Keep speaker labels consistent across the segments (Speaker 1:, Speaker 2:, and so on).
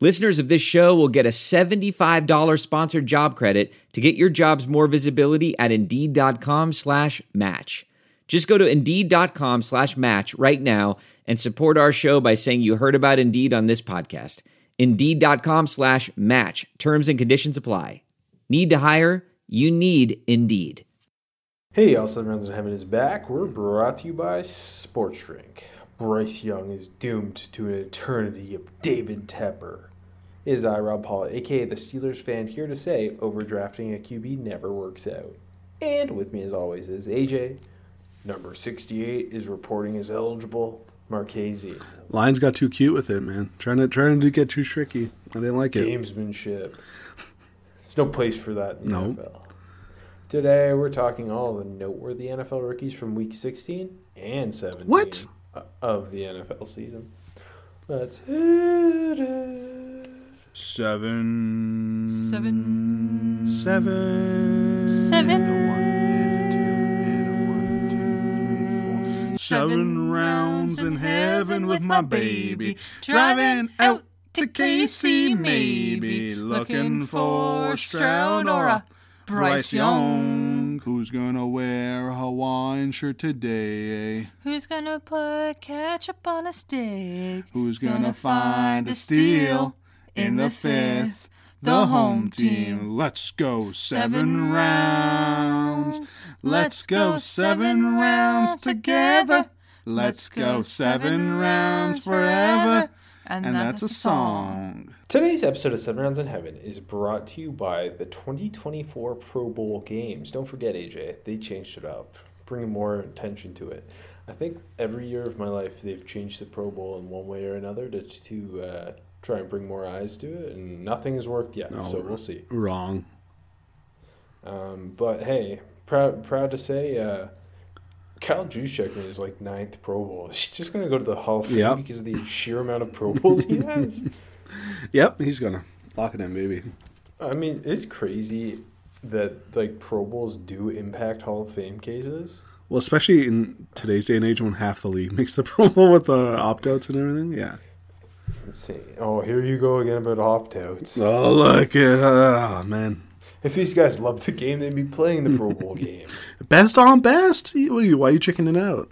Speaker 1: Listeners of this show will get a $75 sponsored job credit to get your jobs more visibility at Indeed.com slash match. Just go to Indeed.com slash match right now and support our show by saying you heard about Indeed on this podcast. Indeed.com slash match. Terms and conditions apply. Need to hire? You need Indeed.
Speaker 2: Hey, all seven rounds in heaven is back. We're brought to you by Sports Drink. Bryce Young is doomed to an eternity of David Tepper. It is I, Rob Paul, aka the Steelers fan, here to say overdrafting a QB never works out. And with me, as always, is AJ. Number 68 is reporting as eligible. Marchese.
Speaker 3: Lions got too cute with it, man. Trying to trying to get too tricky. I didn't like it.
Speaker 2: Gamesmanship. There's no place for that in the
Speaker 3: No.
Speaker 2: NFL. Today, we're talking all the noteworthy NFL rookies from week 16 and 17
Speaker 3: What?
Speaker 2: Of the NFL season. Let's hit it.
Speaker 3: Seven.
Speaker 4: Seven.
Speaker 3: Seven.
Speaker 4: Seven.
Speaker 3: Seven rounds in heaven with my baby. Driving out to Casey, maybe. Looking for Stroud or a Bryce Young. Who's gonna wear a Hawaiian shirt today?
Speaker 4: Who's gonna put ketchup on a stick?
Speaker 3: Who's gonna find a steal in the fifth? The home team. Let's go seven rounds. Let's go seven rounds together. Let's go seven rounds forever. And that's a song.
Speaker 2: Today's episode of Seven Rounds in Heaven is brought to you by the 2024 Pro Bowl games. Don't forget, AJ, they changed it up, bringing more attention to it. I think every year of my life they've changed the Pro Bowl in one way or another to, to uh, try and bring more eyes to it, and nothing has worked yet, so we'll see.
Speaker 3: Wrong.
Speaker 2: Um, but hey, proud proud to say, uh, Kyle Juszczyk made his like ninth Pro Bowl. Is he just gonna go to the Hall of Fame
Speaker 3: Yep.
Speaker 2: because of the sheer amount of Pro Bowls he has?
Speaker 3: Yep, he's gonna lock it in, baby.
Speaker 2: I mean, it's crazy that like Pro Bowls do impact Hall of Fame cases.
Speaker 3: Well, especially in today's day and age when half the league makes the Pro Bowl with the opt outs and everything. Yeah.
Speaker 2: Insane. Oh, here you go again about opt outs.
Speaker 3: Oh look, uh, oh, man.
Speaker 2: If these guys loved the game, they'd be playing the Pro Bowl game.
Speaker 3: Best on best. What are you? Why are you chickening it out?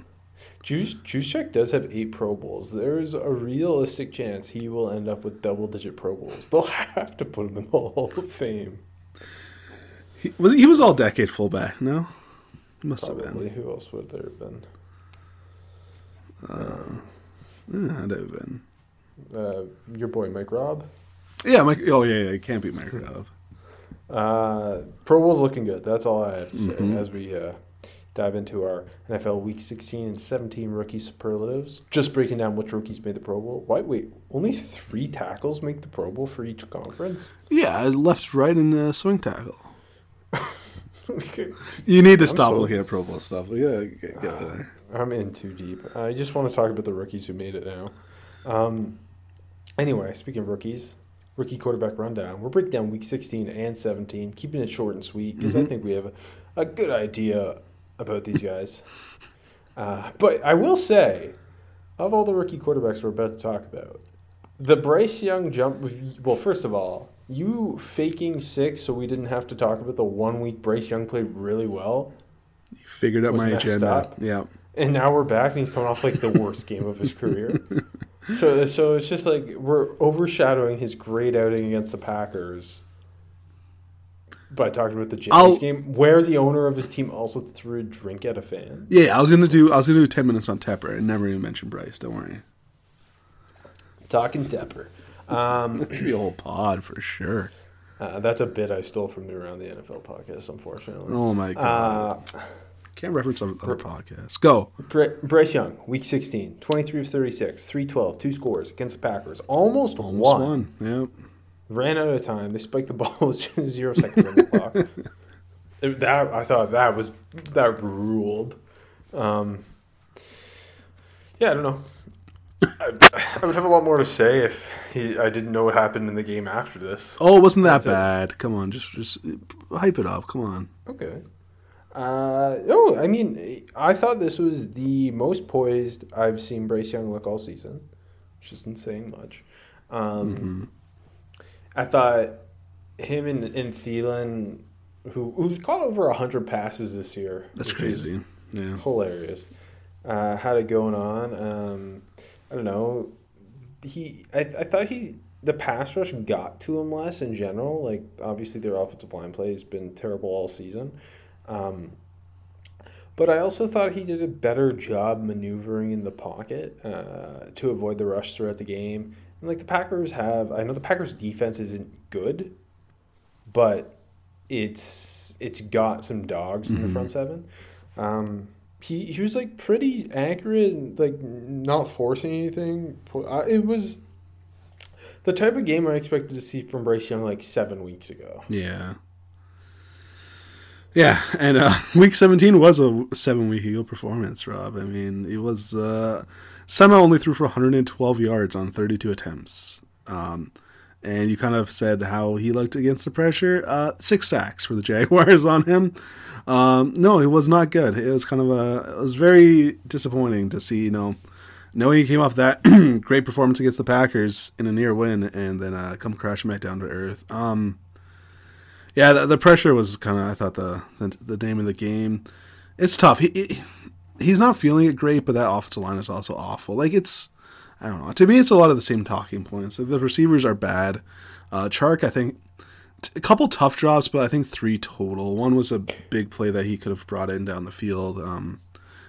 Speaker 2: Juice Juszczyk does have eight Pro Bowls. There's a realistic chance he will end up with double digit Pro Bowls. They'll have to put him in the Hall of Fame.
Speaker 3: He was he was all decade fullback. No, he must have been.
Speaker 2: Who else would there have been?
Speaker 3: Yeah, I'd have been.
Speaker 2: Uh, your boy Mike Robb.
Speaker 3: Yeah, Mike. Oh yeah, yeah. It can't be Mike Robb.
Speaker 2: Uh, Pro Bowl's looking good. That's all I have to say
Speaker 3: Mm-hmm.
Speaker 2: as we uh, dive into our NFL Week 16 and 17 rookie superlatives. Just breaking down which rookies made the Pro Bowl. Why wait? Only three tackles make the Pro Bowl for each conference.
Speaker 3: Yeah, left, right, and the swing tackle. You need to stop
Speaker 2: so-
Speaker 3: looking at Pro Bowl stuff. Yeah, get, get there.
Speaker 2: I'm in too deep. I just want to talk about the rookies who made it now. Um, anyway, speaking of rookies, rookie quarterback rundown. We're breaking down week 16 and 17, keeping it short and sweet because I think we have a, a good idea about these guys. Uh, but I will say, of all the rookie quarterbacks we're about to talk about, the Bryce Young jump. Well, first of all, you faking sick so we didn't have to talk about the one week Bryce Young played really well.
Speaker 3: You figured out my agenda.
Speaker 2: up.
Speaker 3: Yeah.
Speaker 2: And now we're back, and he's coming off like the worst game of his career. So, so it's just like we're overshadowing his great outing against the Packers by talking about the
Speaker 3: Jags
Speaker 2: game, where the owner of his team also threw a drink at a fan.
Speaker 3: Yeah, I was gonna do. I was gonna do ten minutes on Tepper and never even mention Bryce. Don't worry.
Speaker 2: Talking Tepper. Um,
Speaker 3: It could be a whole pod for sure.
Speaker 2: uh, that's a bit I stole from the Around the NFL podcast, unfortunately.
Speaker 3: Oh my god.
Speaker 2: Uh,
Speaker 3: Can't reference other other podcasts. Go.
Speaker 2: Bryce Young, week 16, 23 of 36, 312, two scores against the Packers. Almost,
Speaker 3: Almost
Speaker 2: won.
Speaker 3: one. Yep.
Speaker 2: Ran out of time. They spiked the ball with zero seconds on the clock. That I thought that was that ruled. Um, yeah, I don't know. I, I would have a lot more to say if he, I didn't know what happened in the game after this.
Speaker 3: Oh, it wasn't that
Speaker 2: That's it.
Speaker 3: bad. Come on, just just hype it up. Come on.
Speaker 2: Okay. Uh, no, I mean, I thought this was the most poised I've seen Bryce Young look all season, which isn't saying much. Um, I thought him and, and Thielen, who who's caught over hundred passes this year.
Speaker 3: That's crazy. Yeah.
Speaker 2: hilarious. Uh, had it going on. Um, I don't know. He, I, I thought he, the pass rush got to him less in general. Like obviously their offensive line play has been terrible all season. Um, but I also thought he did a better job maneuvering in the pocket uh, to avoid the rush throughout the game. And like the Packers have, I know the Packers defense isn't good, but it's it's got some dogs in the front seven. Um, he he was like pretty accurate, and, like not forcing anything. Uh, It was the type of game I expected to see from Bryce Young like seven weeks ago.
Speaker 3: Yeah. Yeah, and uh, week 17 was a seven week ago performance, Rob. I mean, it was uh, somehow only threw for 112 yards on 32 attempts. Um, and you kind of said how he looked against the pressure. Uh, six sacks for the Jaguars on him. Um, no, it was not good. It was kind of a. It was very disappointing to see. You know, knowing he came off that great performance against the Packers in a near win, and then uh, come crashing back down to earth. Um, yeah, the, the pressure was kind of I thought the, the the name of the game. It's tough. He, he he's not feeling it great, but that offensive line is also awful. Like it's I don't know. To me, it's a lot of the same talking points. The receivers are bad. Uh, Chark, I think, t- a couple tough drops, but I think three total. One was a big play that he could have brought in down the field. Um,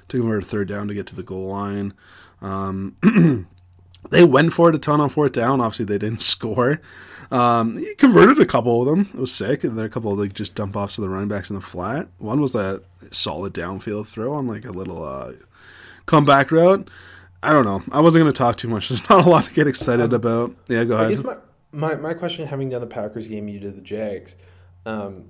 Speaker 3: took him over to third down to get to the goal line. Um, they went for it a ton on fourth down. Obviously, they didn't score. Um, he converted a couple of them. It was sick. And there are a couple of like just dump offs to the running backs in the flat. One was that solid downfield throw on like a little uh, comeback route. I don't know. I wasn't going to talk too much. There's not a lot to get excited about. Yeah, go
Speaker 2: I
Speaker 3: ahead.
Speaker 2: guess my, my, my question, having done the Packers game, you did the Jags. Um,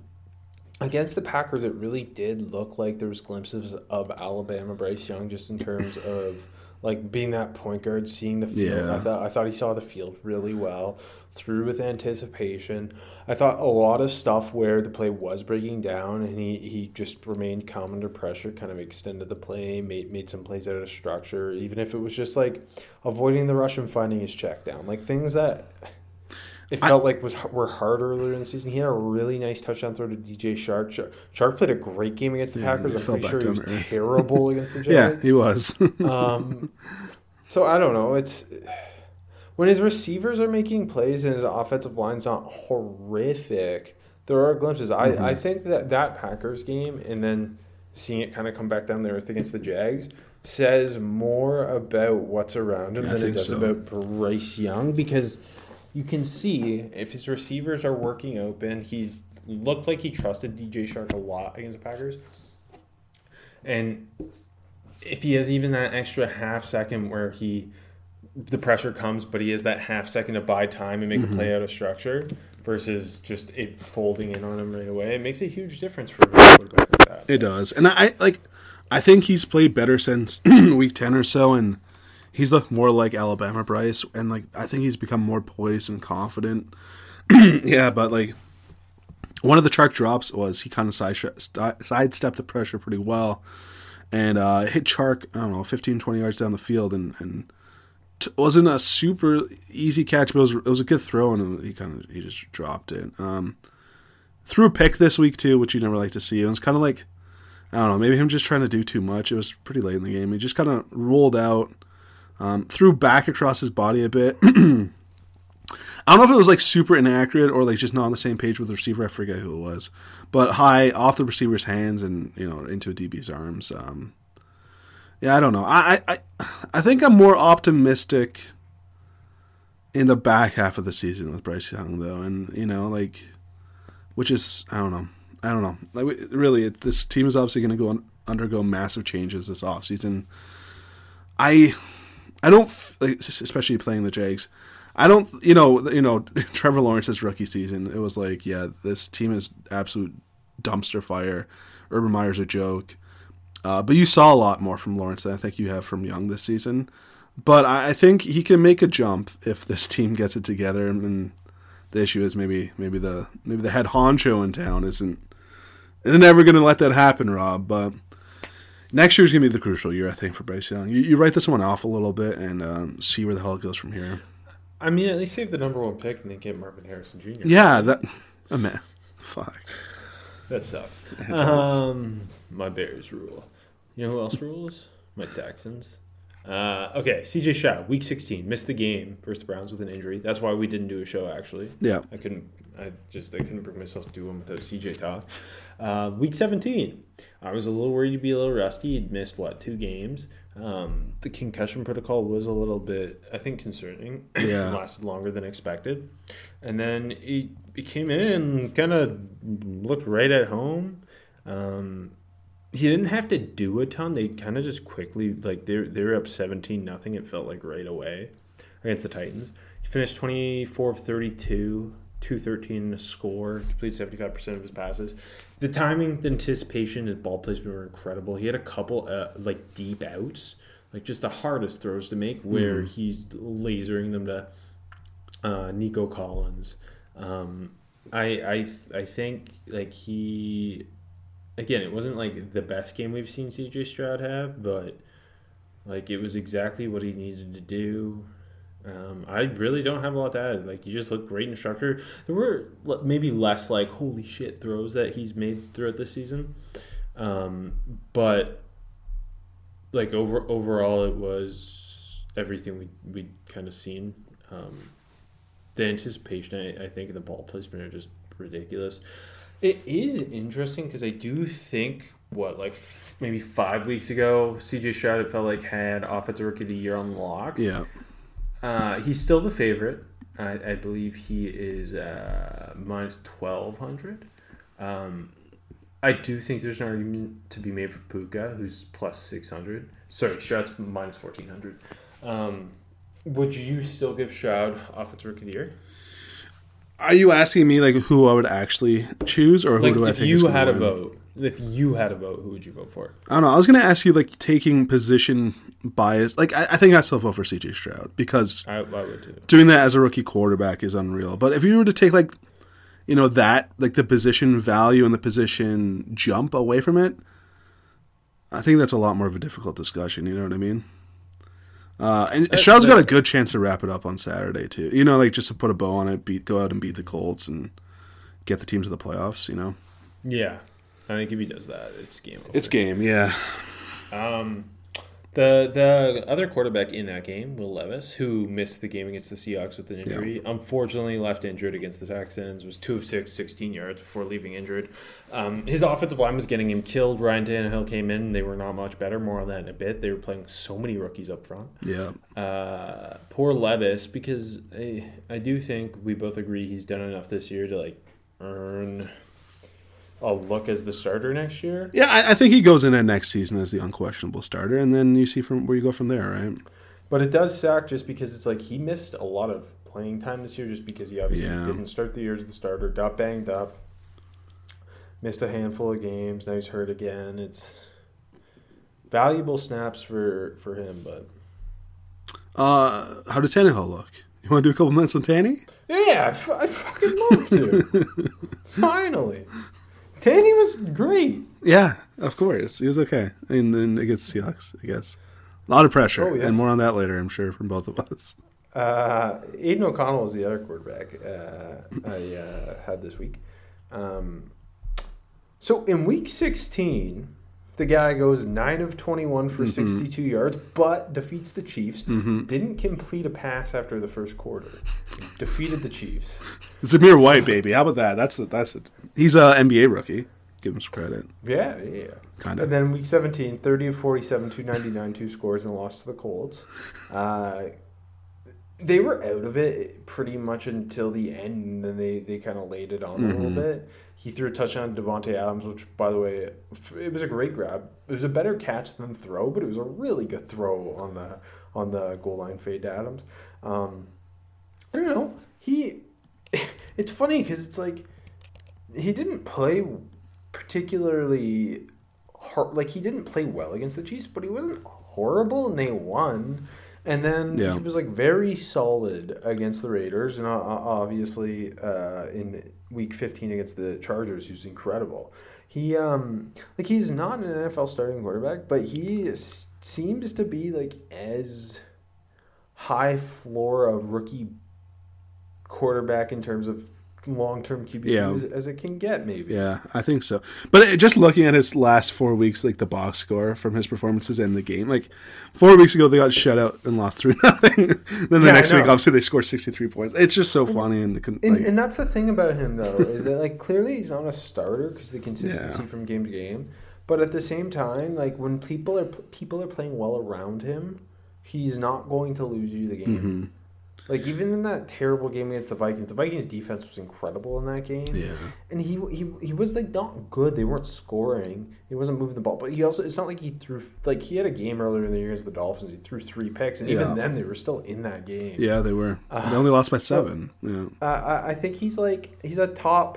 Speaker 2: against the Packers, it really did look like there was glimpses of Alabama Bryce Young, just in terms of like being that point guard, seeing the field.
Speaker 3: Yeah.
Speaker 2: I thought I thought he saw the field really well, through with anticipation. I thought a lot of stuff where the play was breaking down, and he, he just remained calm under pressure, kind of extended the play, made made some plays out of structure, even if it was just like avoiding the rush and finding his check down, like things that it felt like was were hard earlier in the season. He had a really nice touchdown throw to DJ Chark. Chark, Chark played a great game against the
Speaker 3: Yeah,
Speaker 2: Packers. I'm pretty sure he was
Speaker 3: earth.
Speaker 2: terrible against the
Speaker 3: yeah, he was.
Speaker 2: Um, so I don't know. It's when his receivers are making plays and his offensive line's not horrific. There are glimpses.
Speaker 3: Mm-hmm.
Speaker 2: I, I think that that Packers game and then seeing it kind of come back down the earth against the Jags says more about what's around him
Speaker 3: I
Speaker 2: than it does
Speaker 3: so.
Speaker 2: about Bryce Young because you can see if his receivers are working open. He's looked like he trusted DJ Chark a lot against the Packers. And if he has even that extra half second where he the pressure comes, but he has that half second to buy time and make a play mm-hmm. out of structure versus just it folding in on him right away, it makes a huge difference for a quarterback like that.
Speaker 3: It does, and I like. I think he's played better since week ten or so, and he's looked more like Alabama Bryce, and like I think he's become more poised and confident. yeah, but like one of the Chark drops was he kind of side sidestepped the pressure pretty well, and uh, hit Chark I don't know 15, 20 yards down the field, and and t- wasn't a super easy catch, but it was, it was a good throw, and he kind of he just dropped it. Um, threw a pick this week too, which you never like to see. It was kind of like I don't know, maybe him just trying to do too much. It was pretty late in the game. He just kind of rolled out, um, threw back across his body a bit. I don't know if it was like super inaccurate or like just not on the same page with the receiver. I forget who it was, but high off the receiver's hands and you know into a DB's arms. Um, yeah, I don't know. I, I I- think I'm more optimistic in the back half of the season with Bryce Young though, and you know like, which is I don't know. I don't know. Like, really, it, this team is obviously going to go on, undergo massive changes this offseason. I, I don't, especially playing the Jags. I don't, you know, you know, Trevor Lawrence's rookie season. It was like, yeah, this team is absolute dumpster fire. Urban Meyer's a joke. Uh, but you saw a lot more from Lawrence than I think you have from Young this season. But I, I think he can make a jump if this team gets it together. And the issue is maybe maybe the maybe the head honcho in town isn't isn't ever going to let that happen, Rob. But next year's going to be the crucial year, I think, for Bryce Young. You, you write this one off a little bit and um, see where the hell it goes from here.
Speaker 2: I mean, at least save the number one pick and then get Marvin Harrison Jr.
Speaker 3: Yeah, that. Oh, man. Fuck.
Speaker 2: that sucks. Um, my Bears rule. You know who else rules? My Texans. Uh, okay, CJ Stroud, week 16, missed the game versus the Browns with an injury. That's why we didn't do a show, actually.
Speaker 3: Yeah.
Speaker 2: I couldn't. I just I couldn't bring myself to do one without CJ talk. Uh, week 17, I was a little worried he'd be a little rusty. He'd missed what two games. Um, the concussion protocol was a little bit, I think, concerning.
Speaker 3: Yeah.
Speaker 2: it lasted longer than expected, and then he, he came in and kind of looked right at home. Um, he didn't have to do a ton. They kind of just quickly like they they were up seventeen nothing. It felt like right away against the Titans. He finished twenty four of thirty two, two thirteen to score, completed seventy five percent of his passes. The timing, the anticipation, his ball placement were incredible. He had a couple uh, like deep outs, like just the hardest throws to make, where he's lasering them to uh, Nico Collins. Um, I I I think like he again, it wasn't like the best game we've seen CJ Stroud have, but like it was exactly what he needed to do. Um, I really don't have a lot to add. Like, you just look great in structure. There were maybe less like holy shit throws that he's made throughout this season, um, but like over overall, it was everything we we kind of seen. Um, the anticipation, I, I think, the ball placement are just ridiculous. It is interesting because I do think what like f- maybe five weeks ago, CJ Stroud it felt like had offensive rookie of the year on lock.
Speaker 3: Yeah.
Speaker 2: Uh, he's still the favorite. I, I believe he is uh, minus twelve hundred. Um, I do think there's an argument to be made for Puka, who's plus six hundred. Sorry, Stroud's minus fourteen hundred. Um, would you still give Stroud offensive rookie of the year?
Speaker 3: Are you asking me like who I would actually choose, or who
Speaker 2: Like
Speaker 3: do I
Speaker 2: if
Speaker 3: think
Speaker 2: you had a vote, if you had a vote, who would you vote for?
Speaker 3: I don't know. I was going to ask you like taking position bias. Like I, I think I still vote for CJ Stroud because
Speaker 2: I, I would too.
Speaker 3: doing that as a rookie quarterback is unreal. But if you were to take like, you know, that like the position value and the position jump away from it, I think that's a lot more of a difficult discussion. You know what I mean? Uh, and Stroud's got a good chance to wrap it up on Saturday too. You know, like just to put a bow on it, beat go out and beat the Colts and get the team to the playoffs. You know,
Speaker 2: Yeah, I think if he does that, it's game over.
Speaker 3: it's game. Yeah,
Speaker 2: Um, the the other quarterback in that game, Will Levis, who missed the game against the Seahawks with an injury, unfortunately left injured against the Texans, was 2 of 6, 16 yards before leaving injured. Um, his offensive line was getting him killed. Ryan Tannehill came in. They were not much better. More on that in a bit. They were playing so many rookies up front.
Speaker 3: yeah.
Speaker 2: Uh, poor Levis, because I, I do think we both agree he's done enough this year to like earn a look as the starter next year.
Speaker 3: Yeah, I, I think he goes in at next season as the unquestionable starter, and then you see from where you go from there, right?
Speaker 2: But it does suck just because it's like he missed a lot of playing time this year just because he obviously
Speaker 3: Yeah.
Speaker 2: didn't start the year as the starter, got banged up, missed a handful of games, now he's hurt again. It's valuable snaps for for him, but
Speaker 3: Uh, how did Tannehill look? You want to do a couple minutes on Tanny?
Speaker 2: yeah, I, f- I'd fucking love to. Finally, Tanny was great.
Speaker 3: Yeah, of course. He was okay. And then it gets Seahawks, I guess. A lot of pressure,
Speaker 2: Oh, yeah.
Speaker 3: and more on that later, I'm sure, from both of us.
Speaker 2: Uh, Aidan O'Connell was the other quarterback uh, I uh, had this week. Um, so in week 16, the guy goes 9 of 21 for mm-hmm. 62 yards, but defeats the Chiefs. Mm-hmm. Didn't complete a pass after the first quarter. Defeated the Chiefs.
Speaker 3: Zamir White, baby. How about that? That's that's it. He's a NBA rookie. Give him some credit.
Speaker 2: Yeah, yeah.
Speaker 3: Kind of.
Speaker 2: And then week 17, 30 of 47, 299, two scores, and lost to the Colts. Uh, they were out of it pretty much until the end, and then they, they kind of laid it on a little mm-hmm. bit. He threw a touchdown to Davante Adams, which, by the way, it was a great grab. It was a better catch than throw, but it was a really good throw on the on the goal line fade to Adams. Um, I don't know. He, it's funny because it's like he didn't play particularly hor- like he didn't play well against the Chiefs, but he wasn't horrible, and they won. And then
Speaker 3: Yeah.
Speaker 2: he was like very solid against the Raiders, and uh, obviously uh, in Week 15 against the Chargers, was incredible. He um like he's not an NFL starting quarterback, but he s- seems to be like as high floor of rookie quarterback in terms of long term QB
Speaker 3: Yeah.
Speaker 2: as, as it can get. Maybe
Speaker 3: Yeah, I think so. But it, just looking at his last four weeks, like the box score from his performances in the game, like four weeks ago they got shut out and lost three nothing. then the
Speaker 2: Yeah,
Speaker 3: next week, obviously, they scored sixty three points. It's just so funny and, con-
Speaker 2: And, and that's the thing about him, though, is that like clearly he's not a starter because the consistency
Speaker 3: Yeah.
Speaker 2: from game to game. But at the same time, like when people are people are playing well around him, he's not going to lose you the game.
Speaker 3: Mm-hmm.
Speaker 2: Like even in that terrible game against the Vikings, the Vikings defense was incredible in that game.
Speaker 3: Yeah.
Speaker 2: and he he he was like not good. They weren't scoring. He wasn't moving the ball, but he also it's not like he threw like he had a game earlier in the year against the Dolphins. He threw three picks, and
Speaker 3: Yeah.
Speaker 2: even then they were still in that game.
Speaker 3: yeah, they were.
Speaker 2: Uh,
Speaker 3: they only lost by seven. Yeah.
Speaker 2: Uh, I, I think he's like he's a top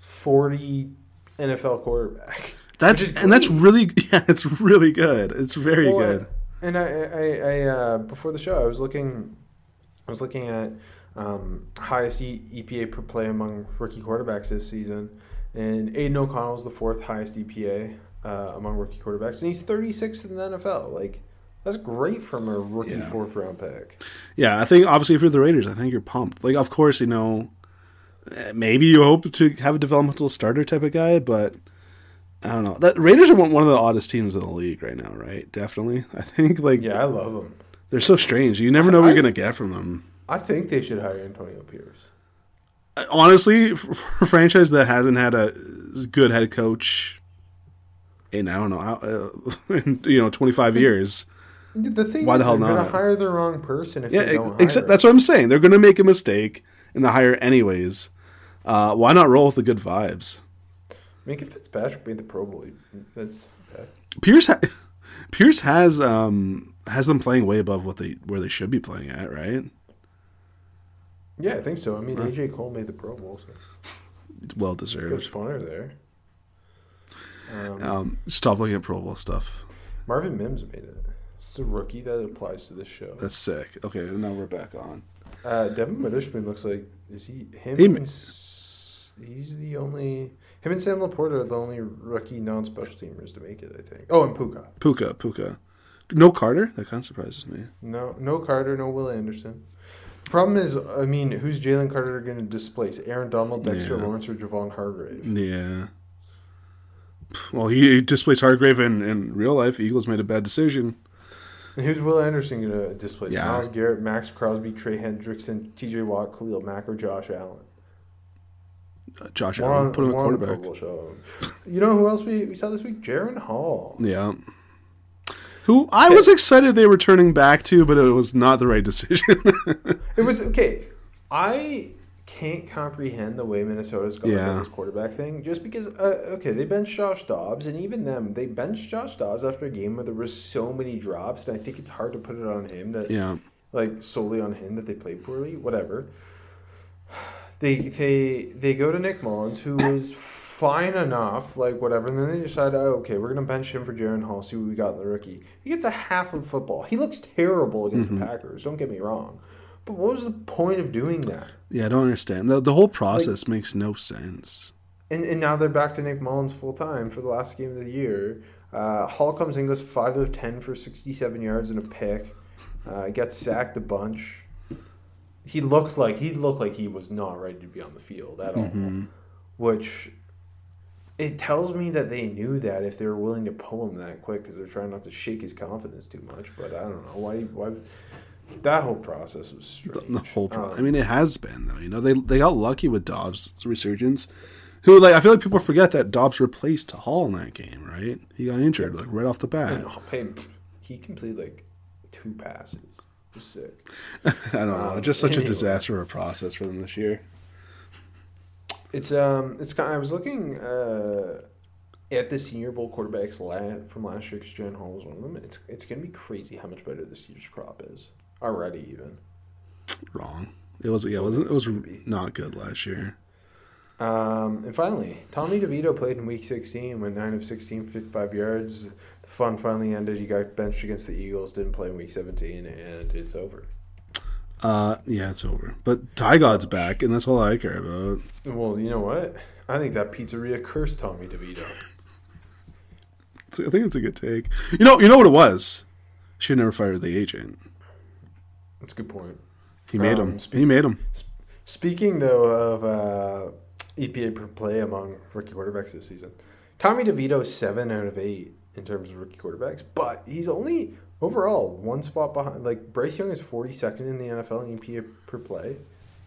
Speaker 2: forty NFL quarterback.
Speaker 3: That's and that's really yeah, it's really good. It's very
Speaker 2: Well,
Speaker 3: good.
Speaker 2: And I, I, I uh, before the show, I was looking, I was looking at um, highest e- EPA per play among rookie quarterbacks this season, and Aidan O'Connell is the fourth highest EPA uh, among rookie quarterbacks, and he's 36th in the NFL. Like that's great from a rookie
Speaker 3: Yeah.
Speaker 2: fourth round pick.
Speaker 3: Yeah, I think obviously if you're the Raiders, I think you're pumped. Like, of course, you know, eh, maybe you hope to have a developmental starter type of guy, but I don't know. That Raiders are one of the oddest teams in the league right now, right? Definitely. I think like
Speaker 2: Yeah, I love him.
Speaker 3: They're so strange. You never know what you're gonna get from them.
Speaker 2: I think they should hire Antonio Pierce.
Speaker 3: Honestly, for a franchise that hasn't had a good head coach in I don't know, uh, in, you know, 25 years.
Speaker 2: The thing
Speaker 3: Why
Speaker 2: is,
Speaker 3: the hell
Speaker 2: they're gonna
Speaker 3: not?
Speaker 2: hire the wrong person if
Speaker 3: Yeah,
Speaker 2: they don't
Speaker 3: except that's what I'm saying. They're gonna make a mistake in the hire anyways. Uh, why not roll with the good vibes?
Speaker 2: Minkah Fitzpatrick made the Pro Bowl. That's okay.
Speaker 3: Pierce ha- Pierce has um has them playing way above what they where they should be playing at, right?
Speaker 2: Yeah, I think so. I mean, AJ Cole made the Pro Bowl, so
Speaker 3: Well deserved.
Speaker 2: good punter there. Um,
Speaker 3: Um, stop looking at Pro Bowl stuff.
Speaker 2: Marvin Mims made it. It's a rookie that applies to this show.
Speaker 3: That's sick. Okay, now we're back on.
Speaker 2: Uh, Devon Witherspoon looks like is he him?
Speaker 3: He-
Speaker 2: and he's the only him and Sam LaPorta are the only rookie non-special teamers to make it. I think. Oh, and Puka.
Speaker 3: Puka, Puka. No Carter? That kind of surprises me.
Speaker 2: No, no Carter, no Will Anderson. Problem is, I mean, who's Jalen Carter going to displace? Aaron Donald, Dexter
Speaker 3: Yeah.
Speaker 2: Lawrence, or Javon Hargrave?
Speaker 3: Yeah. Well, he displaced Hargrave in, in real life. Eagles made a bad decision.
Speaker 2: And who's Will Anderson going to displace?
Speaker 3: Yeah.
Speaker 2: Myles Garrett, Maxx Crosby, Trey Hendrickson, T.J. Watt, Khalil Mack, or Josh Allen?
Speaker 3: Uh, Josh Allen, put him at quarterback.
Speaker 2: Show. You know who else we, we saw this week? Jaren Hall.
Speaker 3: Yeah. Who I was excited they were turning back to, but it was not the right decision.
Speaker 2: It was okay. I can't comprehend the way Minnesota's gone
Speaker 3: Yeah.
Speaker 2: about this quarterback thing. Just because, uh, okay, they benched Josh Dobbs, and even them, they benched Josh Dobbs after a game where there was so many drops, and I think it's hard to put it on him that,
Speaker 3: yeah.
Speaker 2: like, solely on him that they played poorly. Whatever. They they they go to Nick Mullens, who is fine enough, like whatever, and then they decide, oh, okay, we're gonna bench him for Jaren Hall, see what we got in the rookie. He gets a half of football. He looks terrible against
Speaker 3: Mm-hmm.
Speaker 2: the Packers. Don't get me wrong, but what was the point of doing that?
Speaker 3: Yeah, I don't understand. The, the whole process makes no sense.
Speaker 2: And, and now they're back to Nick Mullens full time for the last game of the year. Uh, Hall comes in, goes five of ten for sixty-seven yards and a pick. Uh, gets sacked a bunch. He looked like he looked like he was not ready to be on the field at all, which it tells me that they knew that if they were willing to pull him that quick because they're trying not to shake his confidence too much. But I don't know why. Why that whole process was strange.
Speaker 3: The whole pro-
Speaker 2: Um,
Speaker 3: I mean, it has been though. You know, they they got lucky with Dobbs' resurgence. Who like I feel like people forget that Dobbs replaced Hall in that game, right? He got injured like right off the bat.
Speaker 2: he completed like two passes. It was sick.
Speaker 3: I don't know.
Speaker 2: Um,
Speaker 3: Just such a disaster of a process for them this year.
Speaker 2: It's um, it's kind. I was looking uh, at the Senior Bowl quarterbacks la- from last year. because Jaren Hall was one of them. It's it's gonna be crazy how much better this year's crop is already. Even
Speaker 3: Wrong. It was yeah. It was it was not good last year.
Speaker 2: Um, and finally, Tommy DeVito played in Week 16, went 9 of 16, 55 yards. The fun finally ended. He got benched against the Eagles, didn't play in Week 17, and it's over.
Speaker 3: Uh, yeah, it's over. But Ty God's back, and that's all I care about.
Speaker 2: Well, you know what? I think that pizzeria cursed Tommy DeVito.
Speaker 3: I think it's a good take. You know, you know what it was. Should never fired the agent.
Speaker 2: That's a good point.
Speaker 3: He made
Speaker 2: Um,
Speaker 3: him.
Speaker 2: speak-
Speaker 3: he made him.
Speaker 2: Speaking though of uh, EPA per play among rookie quarterbacks this season, Tommy DeVito is seven out of eight in terms of rookie quarterbacks, but he's only overall one spot behind. Like Bryce Young is forty second in the NFL in EPA per play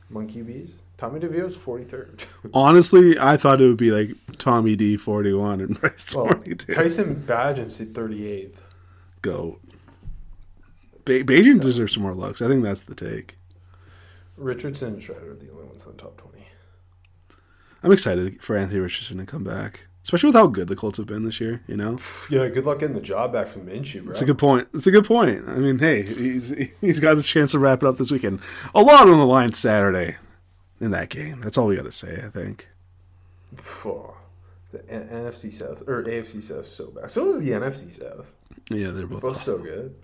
Speaker 2: among QBs. Tommy DeVito is forty third.
Speaker 3: Honestly, I thought it would be like Tommy D forty one and Bryce
Speaker 2: well,
Speaker 3: forty two.
Speaker 2: Tyson Bagent's at thirty eighth.
Speaker 3: Go. Be- Bagent deserves some more looks. I think that's the take.
Speaker 2: Richardson and Shredder are the only ones in the top twenty.
Speaker 3: I'm excited for Anthony Richardson to come back, especially with how good the Colts have been this year. You know,
Speaker 2: Yeah, good luck getting the job back from Minshew, bro.
Speaker 3: it's a good point. It's a good point. I mean, hey, he's he's got his chance to wrap it up this weekend. A lot on the line Saturday in that game. That's all we got to say. I think.
Speaker 2: Phew. The N- NFC South or AFC South so bad. So is the NFC South.
Speaker 3: Yeah, they're both.
Speaker 2: Both so good.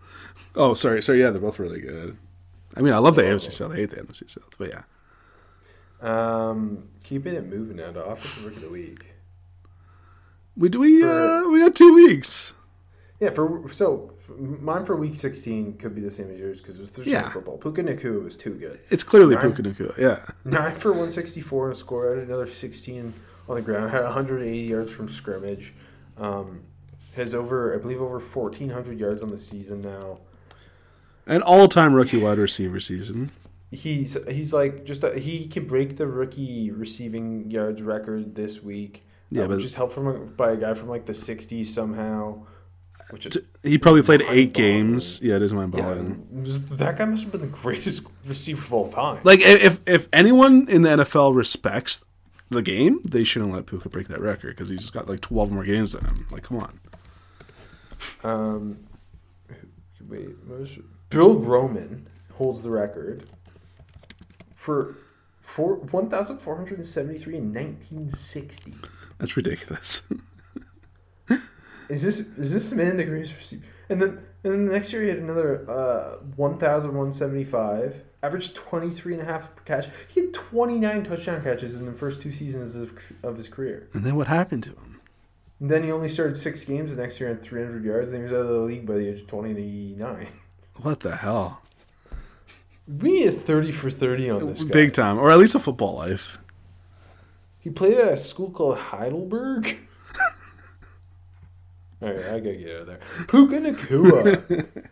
Speaker 3: Oh, sorry, sorry. Yeah, they're both really good. I mean, I love the AFC South. I hate the NFC South, but yeah.
Speaker 2: Um, keeping it moving now to offensive rookie of the week.
Speaker 3: We do we
Speaker 2: For-
Speaker 3: uh, we got two weeks.
Speaker 2: Yeah, for so mine for week sixteen could be the same as yours because there's Thursday
Speaker 3: Yeah.
Speaker 2: football. Puka Nacua was too good.
Speaker 3: It's clearly
Speaker 2: Nine.
Speaker 3: Puka Nacua. Yeah,
Speaker 2: Nine for one sixty four and a score. Had another sixteen on the ground. I Had 180 yards from scrimmage. Um, has over I believe over 1400 yards on the season now.
Speaker 3: an all-time rookie wide receiver season.
Speaker 2: He's he's like just a, he can break the rookie receiving yards record this week.
Speaker 3: Yeah,
Speaker 2: uh,
Speaker 3: but-
Speaker 2: which is helped from a, by a guy from like the '60s somehow. Which is,
Speaker 3: He probably played eight games. Yeah, it is mind
Speaker 2: yeah,
Speaker 3: boggling.
Speaker 2: it that guy must have been the greatest receiver of all time.
Speaker 3: Like if if anyone in the NFL respects the game, they shouldn't let Puka break that record because he's just got like twelve more games than him. Like, come on.
Speaker 2: Um, wait, most, Bill Groman holds the record for four, 1,473 in 1960.
Speaker 3: That's ridiculous.
Speaker 2: Is this is this man the greatest receiver? And then and then the next year he had another uh, 1,175, averaged 23 and a half per catch. He had 29 touchdown catches in the first two seasons of, of his career.
Speaker 3: and then what happened to him?
Speaker 2: And then he only started six games the next year at 300 yards. Then he was out of the league by the age of 29.
Speaker 3: What the hell?
Speaker 2: We need a 30 for 30 on this guy.
Speaker 3: Big time, or at least a football life.
Speaker 2: He played at a school called Heidelberg. All right, I gotta get out of there. Puka Nacua.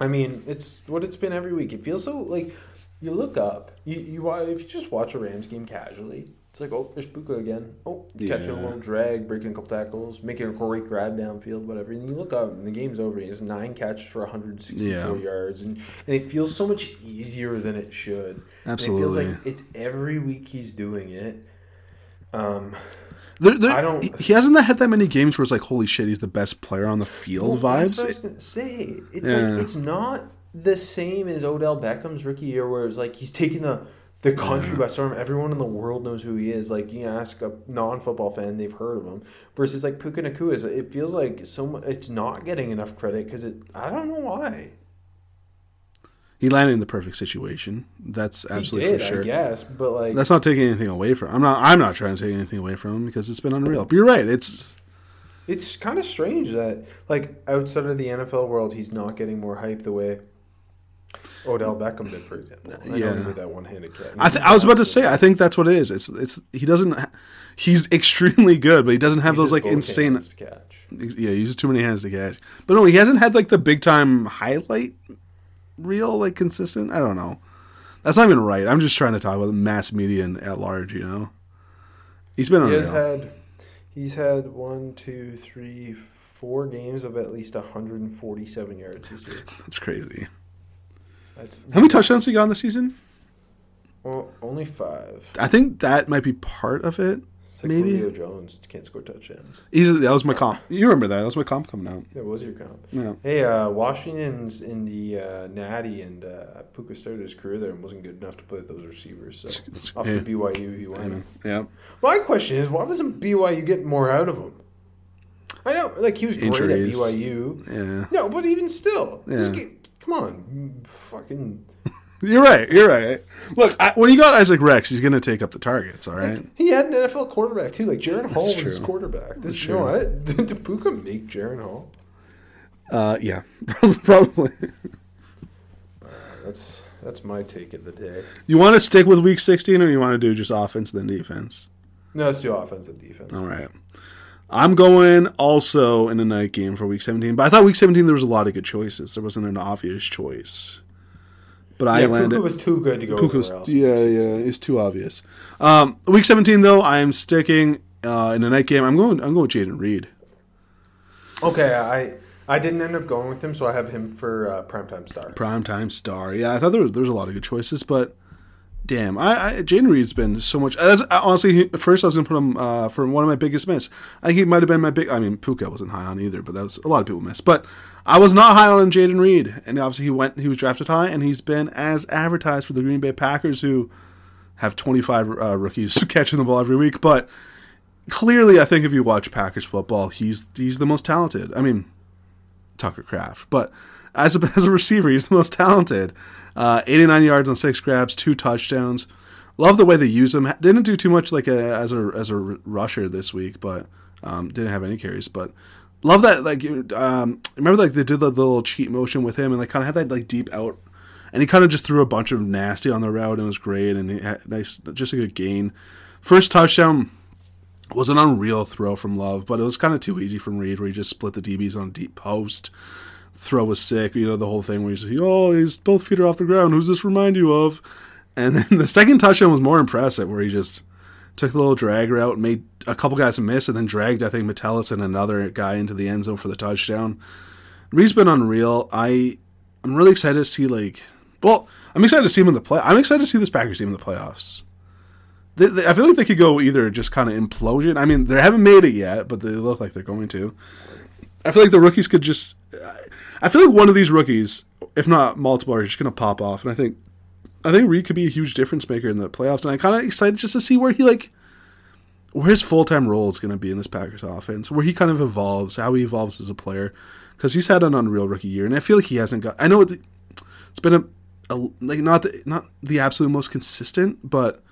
Speaker 2: I mean, it's what it's been every week. It feels so like you look up, you you if you just watch a Rams game casually, it's like oh, there's Puka again. Oh, catching a little drag, breaking a couple tackles, making a great grab downfield, whatever. And you look up, and the game's over. He has nine catches for 164
Speaker 3: Yeah.
Speaker 2: yards, and and it feels so much easier than it should. And
Speaker 3: Absolutely.
Speaker 2: it feels like it's every week he's doing it. Um,
Speaker 3: There, there,
Speaker 2: I don't-
Speaker 3: He, hasn't had that many games where it's like, holy shit, he's the best player on the field.
Speaker 2: well,
Speaker 3: vibes.
Speaker 2: I was gonna say. It's
Speaker 3: Yeah.
Speaker 2: like it's not the same as Odell Beckham's rookie year, where it's like he's taking the the country by storm. Everyone in the world knows who he is. Like you ask a non football fan, they've heard of him. Versus like Puka Nacua, is it feels like so much. It's not getting enough credit because it. I don't know why.
Speaker 3: He landed in the perfect situation. That's absolutely
Speaker 2: did,
Speaker 3: for sure.
Speaker 2: I guess, but like
Speaker 3: That's not taking anything away from. I'm not. I'm not trying to take anything away from him because it's been unreal. But you're right. It's
Speaker 2: It's kind of strange that, like, outside of the NFL world, he's not getting more hype the way Odell Beckham did, for example. I
Speaker 3: Yeah.
Speaker 2: that one-handed catch.
Speaker 3: I, th- I was about to say. I think that's what it is. It's it's he doesn't. ha- He's extremely good, but he doesn't have those like insane.
Speaker 2: to catch.
Speaker 3: Yeah, he uses too many hands to catch. But no, he hasn't had like the big time highlight reel like consistent. I don't know. That's not even right. I'm just trying to talk about mass media and at large. You know, he's been
Speaker 2: He
Speaker 3: unreal.
Speaker 2: has had, he's had one, two, three, four games of at least 147 yards this year.
Speaker 3: That's crazy.
Speaker 2: That's
Speaker 3: How many touchdowns he got in the season?
Speaker 2: well, only five.
Speaker 3: I think that might be part of it.
Speaker 2: It's like
Speaker 3: Maybe.
Speaker 2: Julio Jones can't score touchdowns.
Speaker 3: Easily, that was my comp. You remember that? That was my comp coming out.
Speaker 2: That was your comp.
Speaker 3: Yeah.
Speaker 2: Hey, uh, Washington's in the uh, Natty, and uh, Puka started his career there and wasn't good enough to play with those receivers. So
Speaker 3: It's-
Speaker 2: off
Speaker 3: yeah.
Speaker 2: to BYU, he went.
Speaker 3: Yeah.
Speaker 2: My question is, why wasn't BYU getting more out of him? I know, like he was
Speaker 3: Injuries.
Speaker 2: great at BYU.
Speaker 3: Yeah.
Speaker 2: No, but even still,
Speaker 3: Yeah.
Speaker 2: kid- come on, fucking.
Speaker 3: You're right. You're right. Look, I, when you got Isaac Rex, he's going to take up the targets. All right.
Speaker 2: He had an NFL quarterback too. Like Jaren Hall was his quarterback. This,
Speaker 3: That's
Speaker 2: you know what? Did Puka make Jaren Hall?
Speaker 3: Uh, yeah. Probably.
Speaker 2: That's that's my take of the day.
Speaker 3: You want to stick with Week 16, or you want to do just offense then defense?
Speaker 2: No, let's do offense and defense.
Speaker 3: All right. I'm going also in a night game for Week 17, but I thought Week 17 there was a lot of good choices. There wasn't an obvious choice. But I
Speaker 2: yeah,
Speaker 3: landed.
Speaker 2: Puka was too good to go
Speaker 3: Puka was-
Speaker 2: anywhere else.
Speaker 3: yeah, yeah, it's too obvious. Um, week 17 though, I am sticking uh, in a night game. I'm going. I'm going with Jayden Reed.
Speaker 2: Okay, I I didn't end up going with him, so I have him for uh, primetime star.
Speaker 3: Primetime star. Yeah, I thought there was there's a lot of good choices, but damn, I, I Jayden Reed's been so much. As, honestly, he, first I was gonna put him uh, for one of my biggest miss. I think he might have been my big. I mean, Puka wasn't high on either, but that was a lot of people missed. But I was not high on Jayden Reed, and obviously he went. He was drafted high, and he's been as advertised for the Green Bay Packers, who have 25 uh, rookies catching the ball every week. But clearly, I think if you watch Packers football, he's he's the most talented. I mean, Tucker Kraft, but as a, as a receiver, he's the most talented. Uh, 89 yards on six grabs, two touchdowns. Love the way they use him. Didn't do too much like a, as a as a rusher this week, but um, didn't have any carries. But love that. Like um, remember, like they did the little cheat motion with him, and like kind of had that like deep out, and he kind of just threw a bunch of nasty on the route, and it was great, and he had nice, just a good gain. First touchdown was an unreal throw from Love, but it was kind of too easy from Reed, where he just split the DBs on deep post. Throw was sick, you know, the whole thing where he's like, oh, he's both feet are off the ground. Who's this remind you of? And then the second touchdown was more impressive, where he just took the little drag route, made a couple guys miss, and then dragged, I think, Metellus and another guy into the end zone for the touchdown. Reed's been unreal. I, I'm really excited to see, like, well, I'm excited to see him in the play. I'm excited to see this Packers team in the playoffs. They, they, I feel like they could go either just kind of implosion. I mean, they haven't made it yet, but they look like they're going to. I feel like the rookies could just. I feel like one of these rookies, if not multiple, are just going to pop off, and I think, I think Reed could be a huge difference maker in the playoffs, and I'm kind of excited just to see where he like, where his full time role is going to be in this Packers offense, where he kind of evolves, how he evolves as a player, because he's had an unreal rookie year, and I feel like he hasn't got. I know it, it's been a, a like not the, not the absolute most consistent, but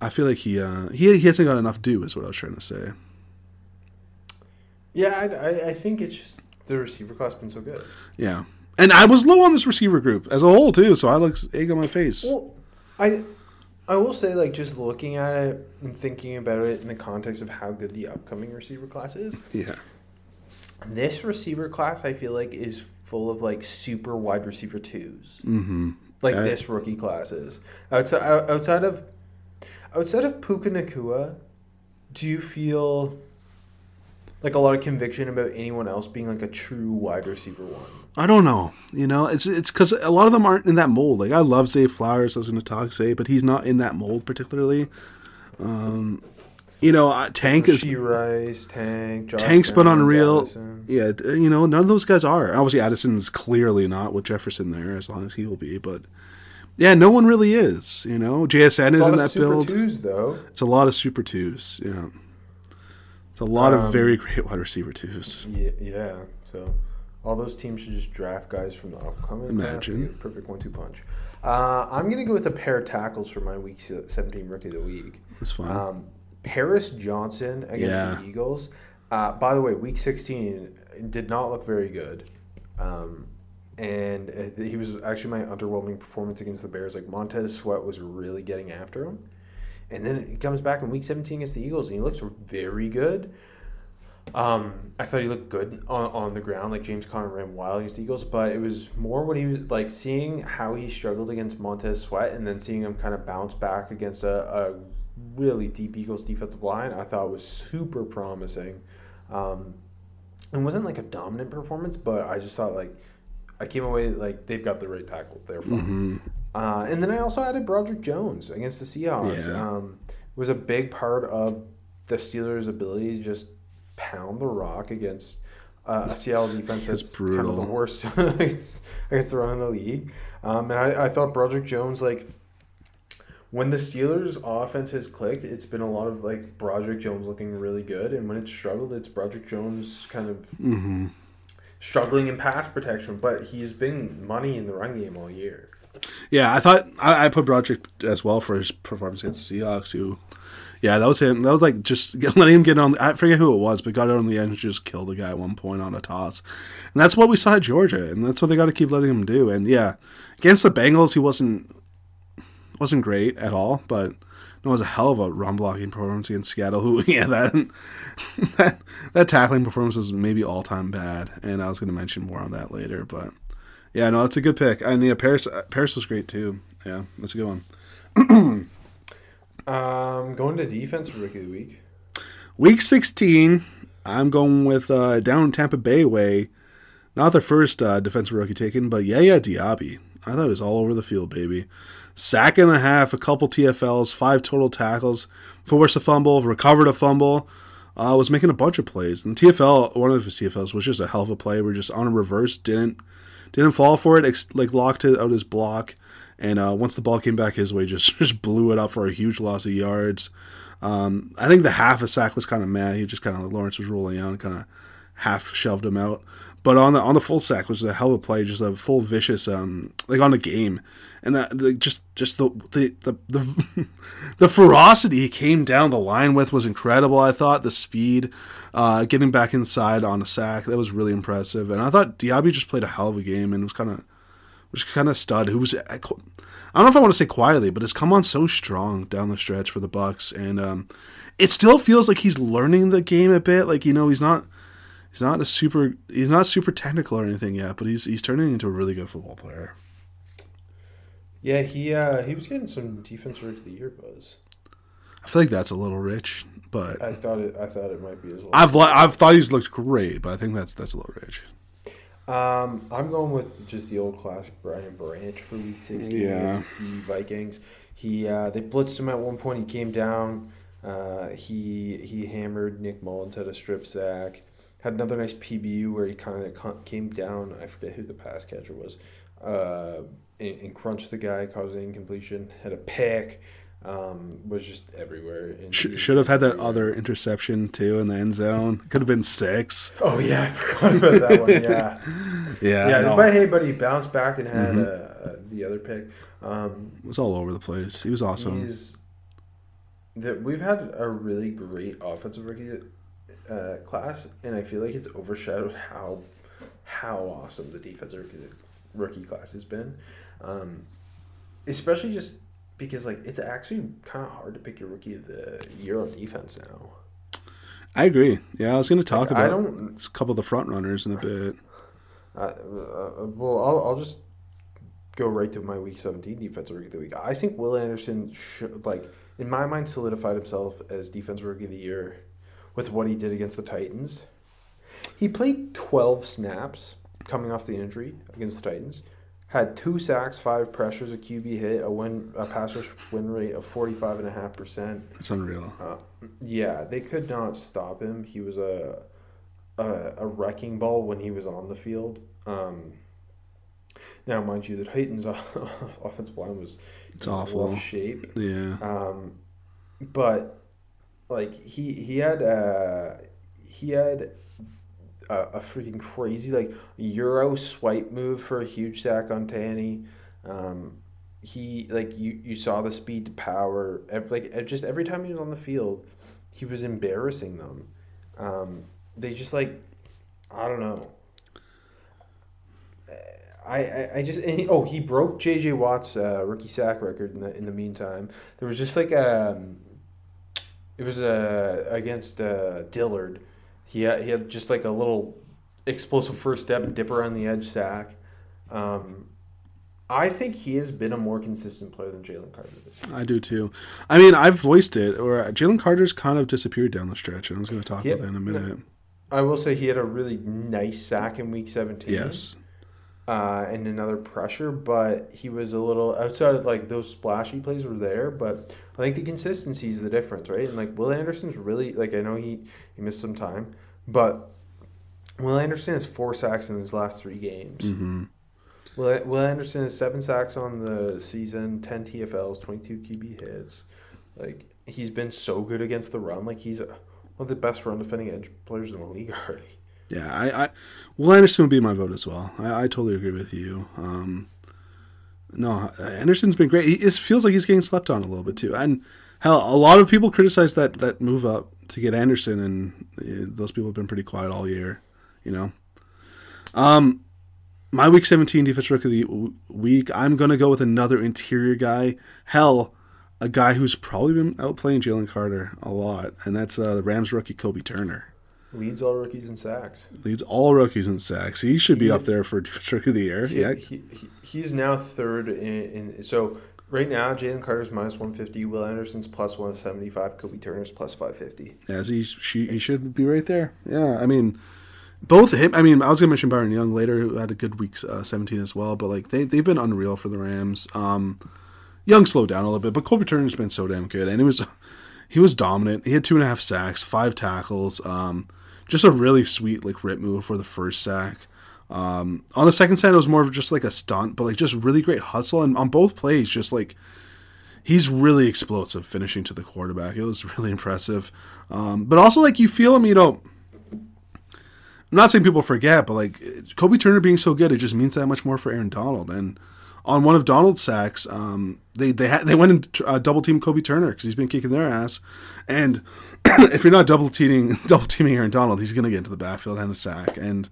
Speaker 3: I feel like he uh, he he hasn't got enough due, is what I was trying to say.
Speaker 2: Yeah, I, I think it's just the receiver class been so good.
Speaker 3: Yeah. And I was low on this receiver group as a whole too, so I look egg on my face.
Speaker 2: Well, I I will say like just looking at it and thinking about it in the context of how good the upcoming receiver class is.
Speaker 3: Yeah.
Speaker 2: This receiver class I feel like is full of like super wide receiver twos.
Speaker 3: Mm-hmm.
Speaker 2: Like
Speaker 3: I-
Speaker 2: this rookie class is. Outside outside of outside of Puka Nacua, do you feel like a lot of conviction about anyone else being like a true wide receiver one?
Speaker 3: I don't know. You know, it's it's because a lot of them aren't in that mold. Like I love Zay Flowers. I was going to talk Zay, but he's not in that mold particularly. Um, you know, Tank is
Speaker 2: Rice, Tank, Josh
Speaker 3: Tank's been unreal.
Speaker 2: Addison.
Speaker 3: Yeah, you know, none of those guys are. Obviously, Addison's clearly not with Jefferson there, as long as he will be. But yeah, no one really is. You know, JSN
Speaker 2: It's
Speaker 3: is
Speaker 2: a
Speaker 3: in that
Speaker 2: super
Speaker 3: build.
Speaker 2: twos though.
Speaker 3: It's a lot of super twos. Yeah, it's a lot of
Speaker 2: Um,
Speaker 3: very great wide receiver twos.
Speaker 2: Yeah, yeah. So all those teams should just draft guys from the upcoming.
Speaker 3: Imagine.
Speaker 2: perfect one-two punch. Uh, I'm gonna go with a pair of tackles for my week 17 rookie of the week.
Speaker 3: That's fine.
Speaker 2: Um, Paris Johnson against
Speaker 3: Yeah.
Speaker 2: the Eagles. Uh, by the way, week 16 did not look very good. Um, and uh, he was actually my underwhelming performance against the Bears. Like Montez Sweat was really getting after him. And then he comes back in week 17 against the Eagles and he looks very good. Um, I thought he looked good on, on the ground. Like James Conner ran wild against the Eagles, but it was more when he was like seeing how he struggled against Montez Sweat and then seeing him kind of bounce back against a, a really deep Eagles defensive line. I thought was super promising. Um, it wasn't like a dominant performance, but I just thought like I came away like they've got the right tackle there for him. Uh, and then I also added Broderick Jones against the Seahawks.
Speaker 3: Yeah.
Speaker 2: Um, was a big part of the Steelers' ability to just pound the rock against uh, a Seattle defense that's
Speaker 3: It's
Speaker 2: kind of the worst against against the run in the league. Um, and I, I thought Broderick Jones like when the Steelers' offense has clicked, it's been a lot of like Broderick Jones looking really good, and when it's struggled, it's Broderick Jones kind of
Speaker 3: Mm-hmm.
Speaker 2: struggling in pass protection. But he's been money in the run game all year.
Speaker 3: Yeah, I thought I, I put Broderick as well for his performance against Seahawks. Who, yeah, that was him. That was like just letting him get on. I forget who it was, but got on the end and just killed the guy at one point on a toss, and that's what we saw at Georgia, and that's what they got to keep letting him do. And yeah, against the Bengals, he wasn't wasn't great at all, but it was a hell of a run blocking performance against Seattle. Who, yeah, that that that tackling performance was maybe all time bad, and I was going to mention more on that later, but. Yeah, no, that's a good pick. And yeah, Paris Paris was great too. Yeah, that's a good one.
Speaker 2: Um, going to defense for rookie of the week.
Speaker 3: Week 16, I'm going with uh, down Tampa Bay way. Not the first uh, defensive rookie taken, but yeah, yeah, Diaby. I thought it was all over the field, baby. Sack and a half, a couple TFLs, five total tackles, forced a fumble, recovered a fumble, uh, was making a bunch of plays. And the TFL, one of his TFLs was just a hell of a play. We're just on a reverse, didn't didn't fall for it, ex- like locked it out his block, and uh, once the ball came back his way, just just blew it up for a huge loss of yards. Um, I think the half a sack was kind of mad. He just kind of Lawrence was rolling out kind of half shoved him out. But on the on the full sack was a hell of a play, just a full vicious um like on the game, and that the, just just the the the the, the ferocity he came down the line with was incredible. I thought the speed, uh, getting back inside on a sack that was really impressive, and I thought Diaby just played a hell of a game and was kind of was kind of stud. Who was I don't know if I want to say quietly, but has come on so strong down the stretch for the Bucs, and um, it still feels like he's learning the game a bit. Like you know, he's not he's not a super he's not super technical or anything yet, but he's he's turning into a really good football player.
Speaker 2: Yeah, he uh, he was getting some defense rookie of the year buzz.
Speaker 3: I feel like that's a little rich, but
Speaker 2: I thought it. I thought it might be as well.
Speaker 3: I've li- I've thought he's looked great, but I think that's that's a little rich.
Speaker 2: Um, I'm going with just the old classic Brian Branch for Week 16
Speaker 3: Yeah.
Speaker 2: against the Vikings. He uh, they blitzed him at one point. He came down. Uh, he he hammered Nick Mullens had a strip sack. Had another nice PBU where he kind of came down. I forget who the pass catcher was. Uh, and, and crunched the guy, caused an incompletion. Had a pick. Um, was just everywhere. And
Speaker 3: Sh- should have had that other interception too in the end zone. Could have been six.
Speaker 2: Oh yeah, I forgot about that one. Yeah.
Speaker 3: Yeah,
Speaker 2: Yeah,
Speaker 3: I
Speaker 2: but hey, but he bounced back and had
Speaker 3: Mhm.
Speaker 2: uh, the other pick. Um,
Speaker 3: it was all over the place. He was awesome.
Speaker 2: he's that we've had a really great offensive rookie uh, class, and I feel like it's overshadowed how how awesome the defensive rookie, rookie class has been, um, especially just because like it's actually kind of hard to pick your rookie of the year on defense now.
Speaker 3: I agree. Yeah, I was going to talk
Speaker 2: Like, I
Speaker 3: about
Speaker 2: don't-
Speaker 3: a couple of the front runners in a bit.
Speaker 2: Uh, uh, well, I'll, I'll just go right to my week 17 defensive rookie of the week. I think Will Anderson, should, like, in my mind, solidified himself as defensive rookie of the year with what he did against the Titans. He played 12 snaps coming off the injury against the Titans, had two sacks, five pressures, a QB hit, a win, a pass rush win rate of 45.5%.
Speaker 3: It's unreal.
Speaker 2: Uh, yeah, they could not stop him. He was a a, a wrecking ball when he was on the field. Um, now, mind you, the Titans' offensive line was
Speaker 3: It's
Speaker 2: in
Speaker 3: awful.
Speaker 2: shape.
Speaker 3: Yeah.
Speaker 2: Um, but like he he had uh he had a, a freaking crazy like euro swipe move for a huge sack on Tanny. Um, he like you you saw the speed to power like just every time he was on the field, he was embarrassing them. Um, they just like I don't know. I, I, just he, oh he broke J.J. Watt's uh, rookie sack record in the in the meantime. There was just like um, it was uh, against uh, Dillard. He had, he had just like a little explosive first step dipper on the edge sack. Um, I think he has been a more consistent player than Jalen Carter this year.
Speaker 3: I do too. I mean, I've voiced it, or Jalen Carter's kind of disappeared down the stretch, and I was going to talk about that in a minute.
Speaker 2: I will say he had a really nice sack in week seventeen.
Speaker 3: Yes.
Speaker 2: uh, and another pressure, but he was a little outside of like those splashy plays were there, but I think the consistency is the difference, right? And like Will Anderson's really like I know he he missed some time, but Will Anderson has four sacks in his last three games.
Speaker 3: Mm-hmm.
Speaker 2: Will, Will Anderson has seven sacks on the season, ten TFLs, twenty two QB hits. Like he's been so good against the run. Like he's one of the best run defending edge players in the league already.
Speaker 3: Yeah, I, I Will Anderson would be my vote as well. I, I totally agree with you. Um, no, Anderson's been great. He, it feels like he's getting slept on a little bit too. And hell, a lot of people criticize that that move up to get Anderson, and uh, those people have been pretty quiet all year. You know. Um, my week 17 defense rookie of the week, I'm to go with another interior guy. Hell, a guy who's probably been outplaying Jalen Carter a lot, and that's uh, the Rams rookie Kobie Turner.
Speaker 2: Leads all rookies in sacks.
Speaker 3: Leads all rookies in sacks. He should be he, up there for rookie of the year.
Speaker 2: He,
Speaker 3: yeah,
Speaker 2: he, he's now third in, in so right now Jalen Carter's minus 150, Will Anderson's plus 175, Kobie Turner's plus 550.
Speaker 3: As he, she, he should be right there. Yeah, I mean both him. I mean, I was gonna mention Byron Young later, who had a good week uh, 17 as well. But like they they've been unreal for the Rams. Um, Young slowed down a little bit, but Kobie Turner's been so damn good, and he was he was dominant. He had two and a half sacks, five tackles. Um, just a really sweet like rip move for the first sack. Um, on the second side, it was more of just like a stunt, but like just really great hustle, and on both plays, just like he's really explosive finishing to the quarterback. It was really impressive. Um, but also like you feel him, you know I'm not saying people forget, but like Kobie Turner being so good, it just means that much more for Aaron Donald. And on one of Donald's sacks, um, they they ha- they went and uh, double team Kobie Turner because he's been kicking their ass. And if you're not double teaming double teaming Aaron Donald, he's gonna get into the backfield and a sack. And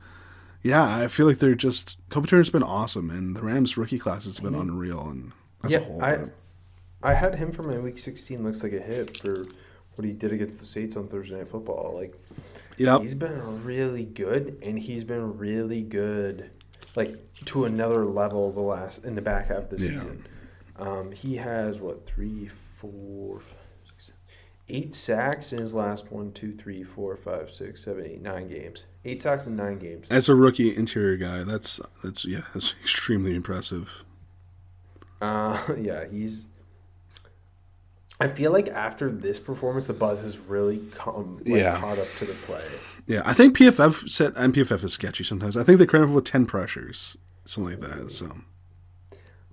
Speaker 3: yeah, I feel like they're just Kobie Turner's been awesome, and the Rams rookie class has been unreal. And as
Speaker 2: yeah,
Speaker 3: a whole,
Speaker 2: I I had him for my week 16. Looks like a hit for what he did against the Saints on Thursday Night Football. Like
Speaker 3: yeah,
Speaker 2: he's been really good, and he's been really good, like to another level the last in the back half of the
Speaker 3: Yeah.
Speaker 2: season. Um, he has what three, four, six, eight sacks in his last one, two, three, four, five, six, seven, eight, nine games. Eight sacks in nine games.
Speaker 3: as a rookie interior guy, that's that's yeah, that's extremely impressive.
Speaker 2: Uh, yeah, he's. I feel like after this performance, the buzz has really come like,
Speaker 3: Yeah.
Speaker 2: caught up to the play.
Speaker 3: Yeah, I think PFF said, and PFF is sketchy sometimes. I think they credit with ten pressures, something like that. So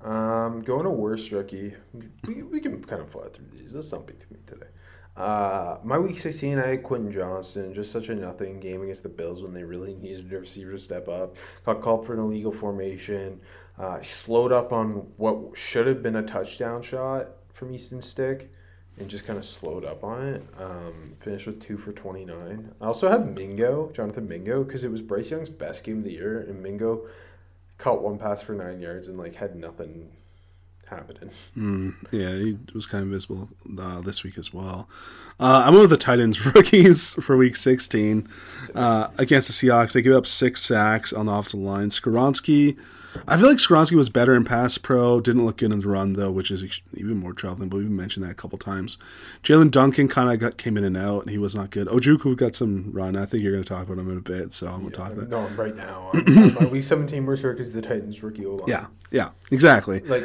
Speaker 2: Um, going to worst rookie. We, we can kind of fly through these. That's not to me today. Uh, my week 16, I had Quentin Johnston. Just such a nothing game against the Bills when they really needed a receiver to step up. Got called for an illegal formation. Uh, slowed up on what should have been a touchdown shot from Easton Stick and just kind of slowed up on it. Um, finished with two for 29. I also had Mingo, Jonathan Mingo, because it was Bryce Young's best game of the year, and Mingo caught one pass for nine yards and like had nothing happening.
Speaker 3: mm, yeah, he was kind of visible uh, this week as well. Uh, I went with the Titans rookies for week sixteen uh, against the Seahawks. They gave up six sacks on the offensive line. Skoronski, I feel like Skoronski was better in pass pro. Didn't look good in the run though, which is even more troubling. But we've mentioned that a couple times. Jaelyn Duncan kind of got came in and out. and He was not good. Ojukwu got some run. I think you're going to talk about him in a bit, so I'm going to talk about.
Speaker 2: No, right now. My week 17 worst rookie is the Titans rookie O line.
Speaker 3: Yeah, yeah, exactly.
Speaker 2: Like,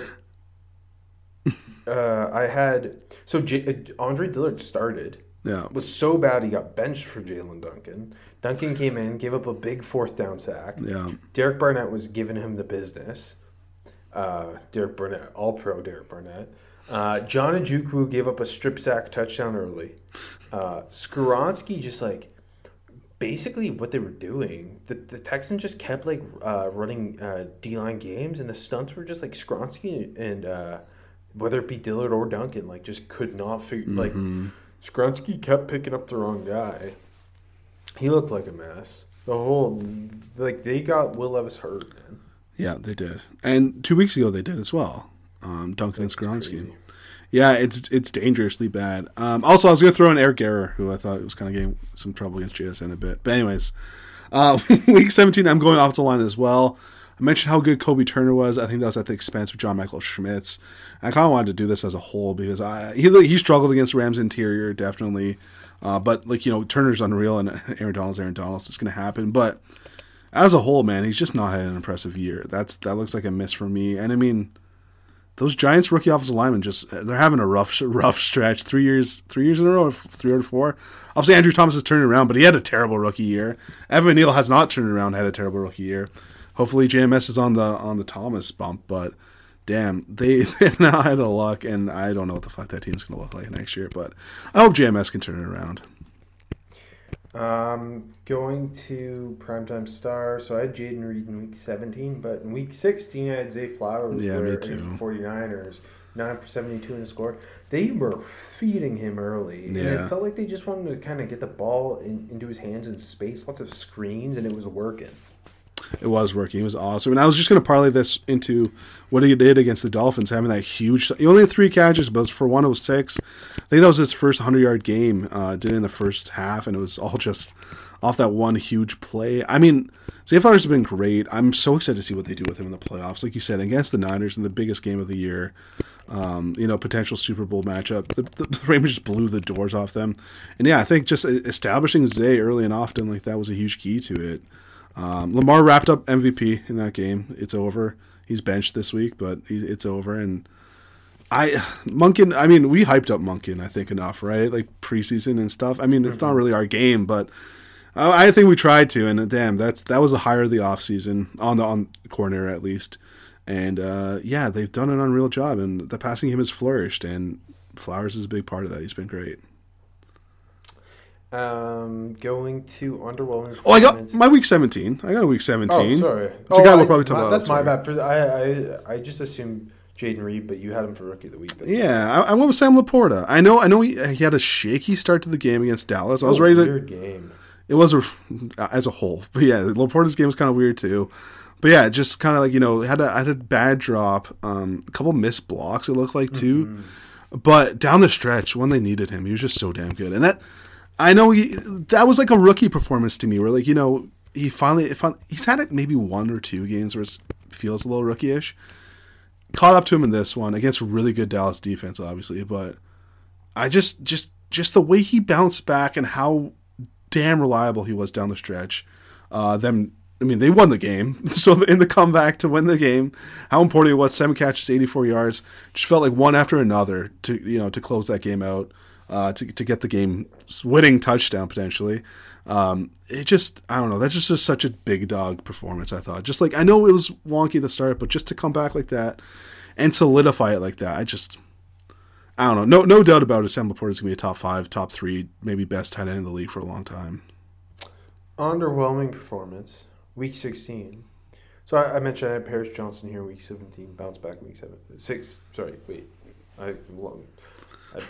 Speaker 2: uh, I had. So J- uh, Andre Dillard started.
Speaker 3: Yeah,
Speaker 2: Was so bad he got benched for Jaelyn Duncan. Duncan came in, gave up a big fourth down sack.
Speaker 3: yeah.
Speaker 2: Derek Barnett was giving him the business. Uh, Derek Barnett, all pro Derek Barnett. Uh, John Ojukwu gave up a strip sack touchdown early. Uh, Skoronski just like basically what they were doing. The, the Texans just kept like uh, running uh, D line games, and the stunts were just like Skoronski and uh, whether it be Dillard or Duncan, like just could not figure. Like Skoronski kept picking up the wrong guy. He looked like a mess. The whole like they got Will Levis hurt, man.
Speaker 3: Yeah, they did, and two weeks ago they did as well. Um, Duncan
Speaker 2: That's
Speaker 3: and Skoronski.
Speaker 2: crazy.
Speaker 3: Yeah, it's it's dangerously bad. Um, also, I was gonna throw in Eric Guerra, who I thought was kind of getting some trouble against JSN a bit. But anyways, uh, week 17, I'm going off the line as well. I mentioned how good Kobie Turner was. I think that was at the expense of John Michael Schmitz. I kind of wanted to do this as a whole because I he he struggled against Rams interior definitely, uh, but like you know Turner's unreal and Aaron Donald's Aaron Donald's. It's gonna happen, but as a whole, man, he's just not had an impressive year. That's that looks like a miss for me. And I mean, those Giants rookie offensive linemen just they're having a rough rough stretch. Three years, three years in a row, three or four. Obviously, Andrew Thomas is turning around, but he had a terrible rookie year. Evan Neal has not turned around, had a terrible rookie year. Hopefully, JMS is on the on the Thomas bump, but damn, they they've now had a luck, and I don't know what the fuck that team's gonna look like next year. But I hope JMS can turn it around.
Speaker 2: Um, going to primetime star. So I had Jayden Reed in week 17, but in week 16 I had Zay Flowers.
Speaker 3: Yeah, me
Speaker 2: against the 49ers, nine for 72 in a score. They were feeding him early, and it felt like they just wanted to kind of get the ball in, into his hands in space, lots of screens, and it was working.
Speaker 3: It was working. It was awesome. And I was just going to parlay this into what he did against the Dolphins, having that huge. He only had three catches, but for one, it was six. I think that was his first 100 yard game. Uh, did it in the first half, and it was all just off that one huge play. I mean, Zay Flowers has been great. I'm so excited to see what they do with him in the playoffs. Like you said, against the Niners in the biggest game of the year. Um, you know, potential Super Bowl matchup. The, the, the Ravens just blew the doors off them, and yeah, I think just establishing Zay early and often like that was a huge key to it. Um, Lamar wrapped up MVP in that game. It's over. He's benched this week, but he, it's over. And I, Monken. I mean, we hyped up Monken. I think enough, right? Like preseason and stuff. I mean, it's not really our game, but I, I think we tried to. And uh, damn, that's that was the hire of the offseason on the on corner at least. And uh, yeah, they've done an unreal job, and the passing game has flourished. And Flowers is a big part of that. He's been great.
Speaker 2: Um, going to underwhelming.
Speaker 3: Oh, I got my week seventeen. I got a week seventeen.
Speaker 2: Oh, sorry.
Speaker 3: It's a
Speaker 2: oh,
Speaker 3: guy
Speaker 2: I-
Speaker 3: we'll probably talk
Speaker 2: my-
Speaker 3: about
Speaker 2: That's my bad. For, I, I I just assumed Jayden Reed, but you had him for rookie of the week.
Speaker 3: Yeah, I, I went with Sam LaPorta. I know, I know, he, he had a shaky start to the game against Dallas. I was
Speaker 2: a
Speaker 3: ready to.
Speaker 2: weird game.
Speaker 3: It was a, as a whole, but yeah, LaPorta's game was kind of weird too. But yeah, just kind of like you know had a had a bad drop, um, a couple missed blocks. It looked like too,
Speaker 2: Mm-hmm.
Speaker 3: but down the stretch when they needed him, he was just so damn good. And that I know he that was like a rookie performance to me, where like you know he finally if he's had it maybe one or two games where it feels a little rookie-ish. Caught up to him in this one against really good Dallas defense, obviously, but I just just just the way he bounced back and how damn reliable he was down the stretch. Uh, them, I mean, they won the game. So in the comeback to win the game, how important it was. Seven catches, eighty-four yards. Just felt like one after another to you know to close that game out. Uh, to to get the game winning touchdown potentially. Um, it just I don't know. That's just, just such a big dog performance. I thought. Just like I know it was wonky the start, but just to come back like that and solidify it like that, I just. I don't know. No, no doubt about it. Sam LaPorta is gonna be a top five, top three, maybe best tight end in the league for a long time.
Speaker 2: Underwhelming performance. Week 16. So I, I mentioned I had Paris Johnson here week 17, bounce back week 7. 6. Sorry, wait. I, had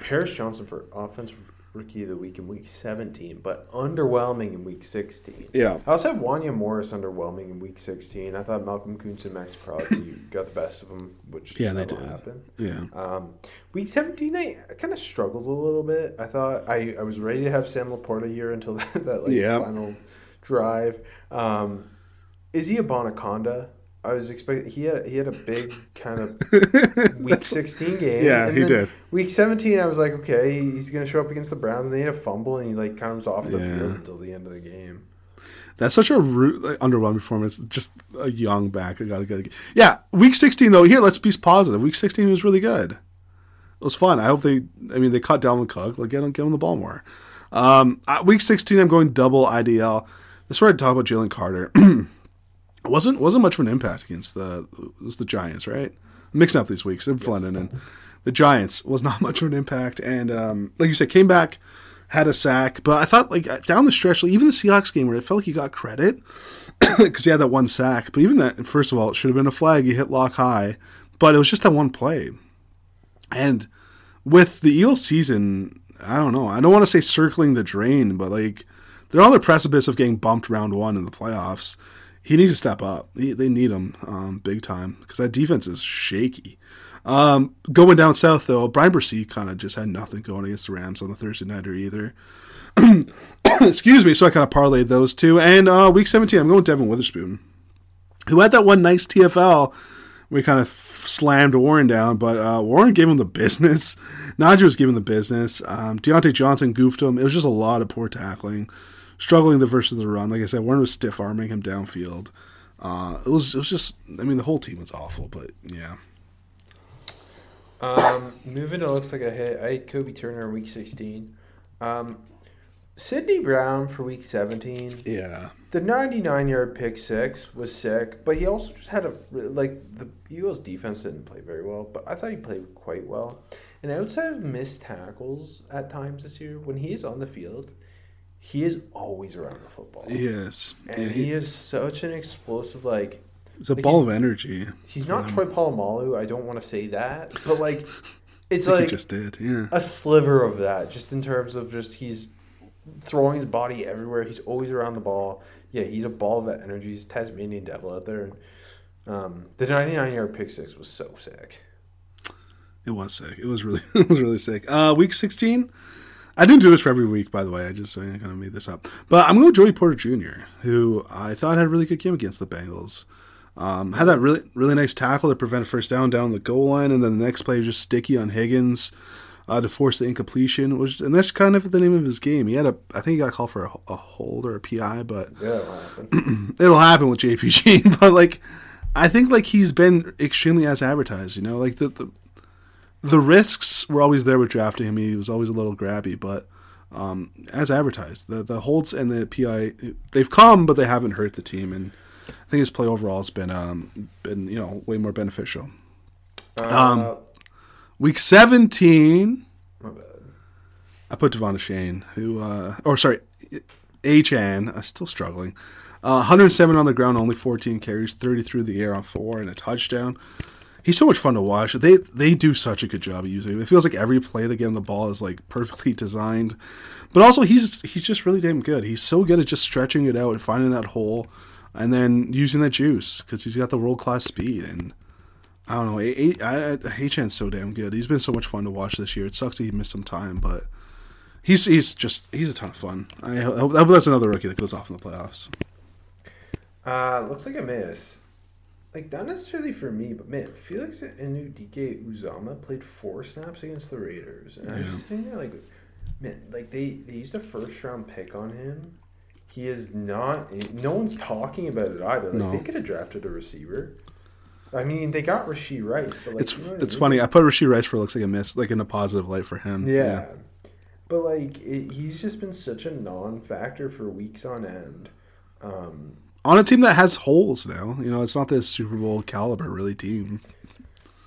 Speaker 2: Paris Johnson for offensive rookie of the week in week 17, but underwhelming in week 16.
Speaker 3: Yeah,
Speaker 2: I also had Wanya Morris underwhelming in week 16. I thought Malcolm Koonce and Maxx Crosby got the best of them, which
Speaker 3: Yeah,
Speaker 2: that'll
Speaker 3: did.
Speaker 2: happen.
Speaker 3: yeah.
Speaker 2: Um, week 17, I, I kind of struggled a little bit. I thought I, I was ready to have Sam LaPorta here until that, that like
Speaker 3: Yeah.
Speaker 2: final drive. Um, Izzy Abanikanda, I was expecting he had he had a big kind of week 16 game.
Speaker 3: Yeah,
Speaker 2: and
Speaker 3: he did.
Speaker 2: Week 17, I was like, okay, he's going to show up against the Browns, and they had a fumble, and he like kind of was off the
Speaker 3: Yeah.
Speaker 2: field until the end of the game.
Speaker 3: That's such a root, like, underwhelming performance. Just a young back. I gotta get. Yeah, week sixteen though. Here, let's be positive. Week sixteen was really good. It was fun. I hope they. I mean, they caught Dalvin Cook. Like, get him, get him the ball more. Um, week sixteen, I'm going double IDL. This is where I talk about Jalen Carter. Wasn't wasn't much of an impact against the was the Giants, right? I'm mixing up these weeks. I'm and the Giants was not much of an impact, and um, like you said, came back, had a sack, but I thought like down the stretch, like, even the Seahawks game where it felt like he got credit because he had that one sack, but even that, first of all, it should have been a flag. He hit lock high, but it was just that one play, and with the Eels season, I don't know. I don't want to say circling the drain, but like they're on the precipice of getting bumped round one in the playoffs. He needs to step up. He, they need him um, big time because that defense is shaky. Um, going down south though, Bryan Bresee kind of just had nothing going against the Rams on the Thursday nighter either. Excuse me. So I kind of parlayed those two. And uh, week 17, I'm going Devon Witherspoon, who had that one nice TFL. We kind of slammed Warren down, but uh, Warren gave him the business. Najee was giving the business. Um, Diontae Johnson goofed him. It was just a lot of poor tackling. Struggling the versus the run. Like I said, Warren was stiff arming him downfield. Uh, it was it was just I mean the whole team was awful, but yeah.
Speaker 2: Um, moving, it looks like I hit. I had Kobie Turner in week 16. Um, Sydney Brown for week 17.
Speaker 3: Yeah.
Speaker 2: The 99 yard pick six was sick, but he also just had a like the Eagles defense didn't play very well, but I thought he played quite well. And outside of missed tackles at times this year, when he is on the field, he is always around the football.
Speaker 3: Yes.
Speaker 2: And
Speaker 3: Yeah,
Speaker 2: he,
Speaker 3: he,
Speaker 2: is such an explosive like
Speaker 3: it's a
Speaker 2: like
Speaker 3: ball of energy.
Speaker 2: he's not Troy Polamalu, I don't want to say that, but like it's like
Speaker 3: he just did. Yeah.
Speaker 2: a sliver of that, just in terms of just he's throwing his body everywhere. He's always around the ball. Yeah, he's a ball of energy. He's Tasmanian devil out there. Um, the 99 yard pick six was so sick.
Speaker 3: It was sick. It was really it was really sick. Uh, week sixteen. I didn't do this for every week, by the way. I just I kind of made this up. But I'm going with Joey Porter Jr., who I thought had a really good game against the Bengals. Um, had that really really nice tackle to prevent a first down down the goal line, and then the next play was just sticky on Higgins uh, to force the incompletion. Which and that's kind of the name of his game. He had a I think he got called for a, a hold or a PI, but
Speaker 2: Yeah, that happened.
Speaker 3: it'll happen with JPJ. But like, I think like he's been extremely as advertised. You know, like the the, the risks were always there with drafting him. He was always a little grabby, but um, as advertised, the the holds and the PI they've come, but they haven't hurt the team. And I think his play overall has been um been you know way more beneficial. Um,
Speaker 2: Uh,
Speaker 3: Week seventeen.
Speaker 2: my bad.
Speaker 3: I put Devon Shane, who, uh, or sorry, Achane, uh, still struggling. Uh, 107 on the ground, only 14 carries, 30 through the air on four, and a touchdown. He's so much fun to watch. They they do such a good job of using him. It feels like every play they get him the ball is like perfectly designed, but also he's he's just really damn good. He's so good at just stretching it out and finding that hole, and then using that juice because he's got the world class speed and. I don't know. A- A- I- Achane's so damn good. He's been so much fun to watch this year. It sucks that he missed some time, but he's he's just he's a ton of fun. I hope, I hope that's another rookie that goes off in the playoffs.
Speaker 2: Uh, looks like a miss. Like, not necessarily for me, but man, Felix Anudike-Uzomah played four snaps against the Raiders. And I'm
Speaker 3: Yeah.
Speaker 2: just sitting there like, man, like they, they used a first round pick on him. He is not, no one's talking about it either. Like,
Speaker 3: No.
Speaker 2: they could have drafted a receiver. I mean, they got Rashee Rice, but like,
Speaker 3: It's
Speaker 2: you know I
Speaker 3: it's
Speaker 2: mean?
Speaker 3: funny. I put Rashee Rice for looks like a miss, like in a positive light for him.
Speaker 2: Yeah. But like, it, he's just been such a non factor for weeks on end. Um,
Speaker 3: On a team that has holes now, you know, it's not this Super Bowl caliber really team.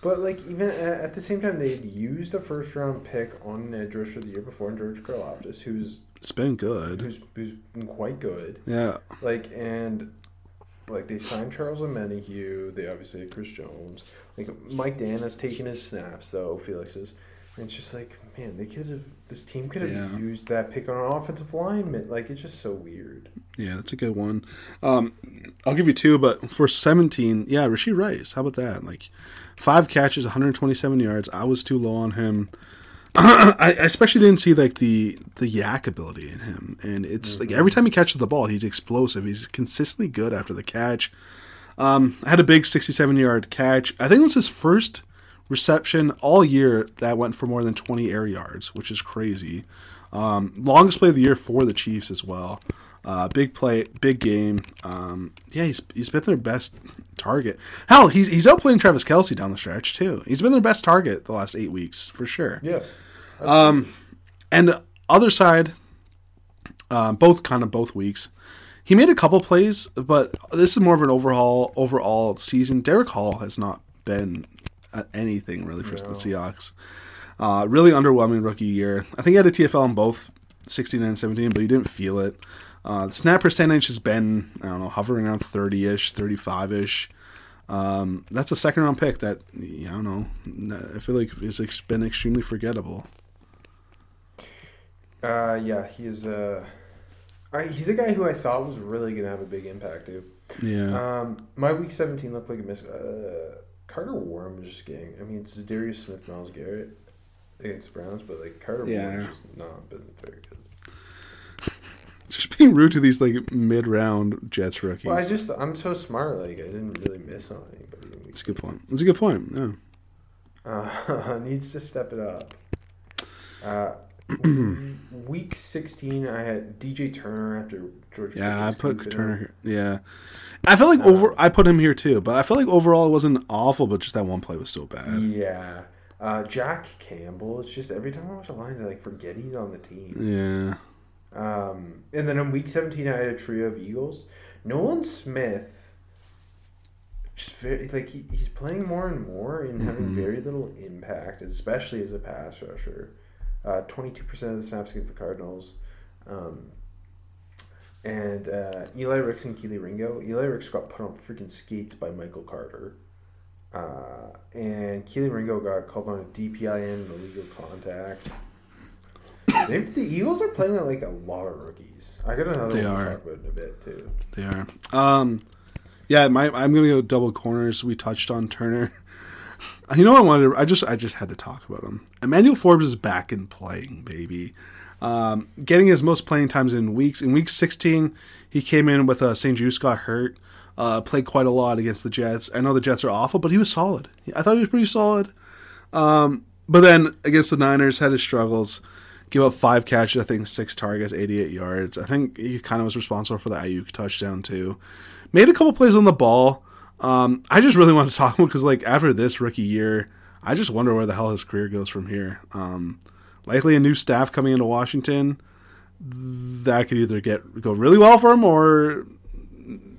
Speaker 2: But like even at, the same time, they'd used a first round pick on an edge rusher the year before, in George Karlaftis, who's
Speaker 3: It's been good.
Speaker 2: who's who's been quite good.
Speaker 3: Yeah.
Speaker 2: Like and like they signed Charles Omenihu. They obviously had Chris Jones. Like Mike Danna has taken his snaps though. Felix's. And it's just like man, they could have. This team could have
Speaker 3: Yeah.
Speaker 2: used that pick on an offensive lineman. Like it's just so weird.
Speaker 3: Yeah, that's a good one. Um, I'll give you two, but for 17, yeah, Rashee Rice. How about that? Like, five catches, 127 yards. I was too low on him. I especially didn't see like the the YAC ability in him, and it's like every time he catches the ball, he's explosive. He's consistently good after the catch. Um, I had a big 67 yard catch. I think it was his first reception all year that went for more than 20 air yards, which is crazy. Um, longest play of the year for the Chiefs as well. Uh, big play, big game. Um, yeah, he's he's been their best target. Hell, he's he's outplaying Travis Kelce down the stretch too. He's been their best target the last eight weeks for sure.
Speaker 2: Yeah.
Speaker 3: Um, And the other side, um, both kind of both weeks, he made a couple plays, but this is more of an overhaul overall season. Derick Hall has not been at anything really for the Seahawks. Uh, really underwhelming rookie year. I think he had a TFL in both 16 and 17, but he didn't feel it. Uh, the snap percentage has been, I don't know, hovering around 30 ish, 35 ish. Um, that's a second round pick that, I don't know, I feel like it's ex- been extremely forgettable.
Speaker 2: Uh, yeah, he's uh, I, he's a guy who I thought was really gonna have a big impact too.
Speaker 3: Yeah.
Speaker 2: Um, my week seventeen looked like a miss. Uh, Carter Warren was just getting. I mean, it's Darius Smith, Myles Garrett against the Browns, but like Carter
Speaker 3: Yeah.
Speaker 2: Warren's just not been very good.
Speaker 3: Just being rude to these like mid round Jets rookies.
Speaker 2: Well, I just I'm so smart. Like I didn't really miss on anybody.
Speaker 3: It's a good point. It's a good point. Yeah.
Speaker 2: Uh, needs to step it up. Uh, week 16, I had DJ Turner after George.
Speaker 3: Yeah, I put Turner. here. Yeah, I feel like over. I put him here too, but I feel like overall it wasn't awful. But just that one play was so bad.
Speaker 2: Yeah. Uh, Jack Campbell. It's just every time I watch the lines, I like forget he's on the team.
Speaker 3: Yeah,
Speaker 2: Um, and then in week 17, I had a trio of Eagles. Nolan Smith, just very, like he, he's playing more and more and having very little impact, especially as a pass rusher. Uh, 22% of the snaps against the Cardinals. Um, and uh, Eli Ricks and Kelee Ringo. Eli Ricks got put on freaking skates by Michael Carter. Uh, and Kelee Ringo got called on a DPI and illegal contact. The Eagles are playing like a lot of rookies. I got another
Speaker 3: They
Speaker 2: one
Speaker 3: are.
Speaker 2: to talk about in a bit too.
Speaker 3: they are. Um, yeah, my I'm gonna go double corners. We touched on Turner. You know, what I wanted. I just I just had to talk about him. Emmanuel Forbes is back and playing, baby. Um, getting his most playing times in weeks. In week 16, he came in with uh, St-Juste got hurt. Uh, played quite a lot against the Jets. I know the Jets are awful, but he was solid. I thought he was pretty solid. Um, but then against the Niners, had his struggles. Give up five catches, I think six targets, 88 yards. I think he kind of was responsible for the Aiyuk touchdown too. Made a couple plays on the ball. Um, I just really want to talk about because like after this rookie year, I just wonder where the hell his career goes from here. Um, likely a new staff coming into Washington. That could either get go really well for him or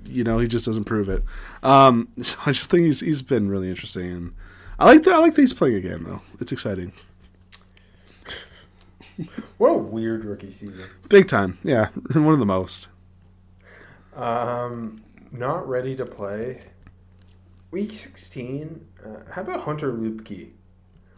Speaker 3: you know he just doesn't prove it. Um, so I just think he's he's been really interesting and I like that I like that he's playing again though. It's exciting.
Speaker 2: What a weird rookie season.
Speaker 3: Big time. Yeah, one of the most.
Speaker 2: Um, not ready to play. Week 16. Uh, how about Hunter Luepke?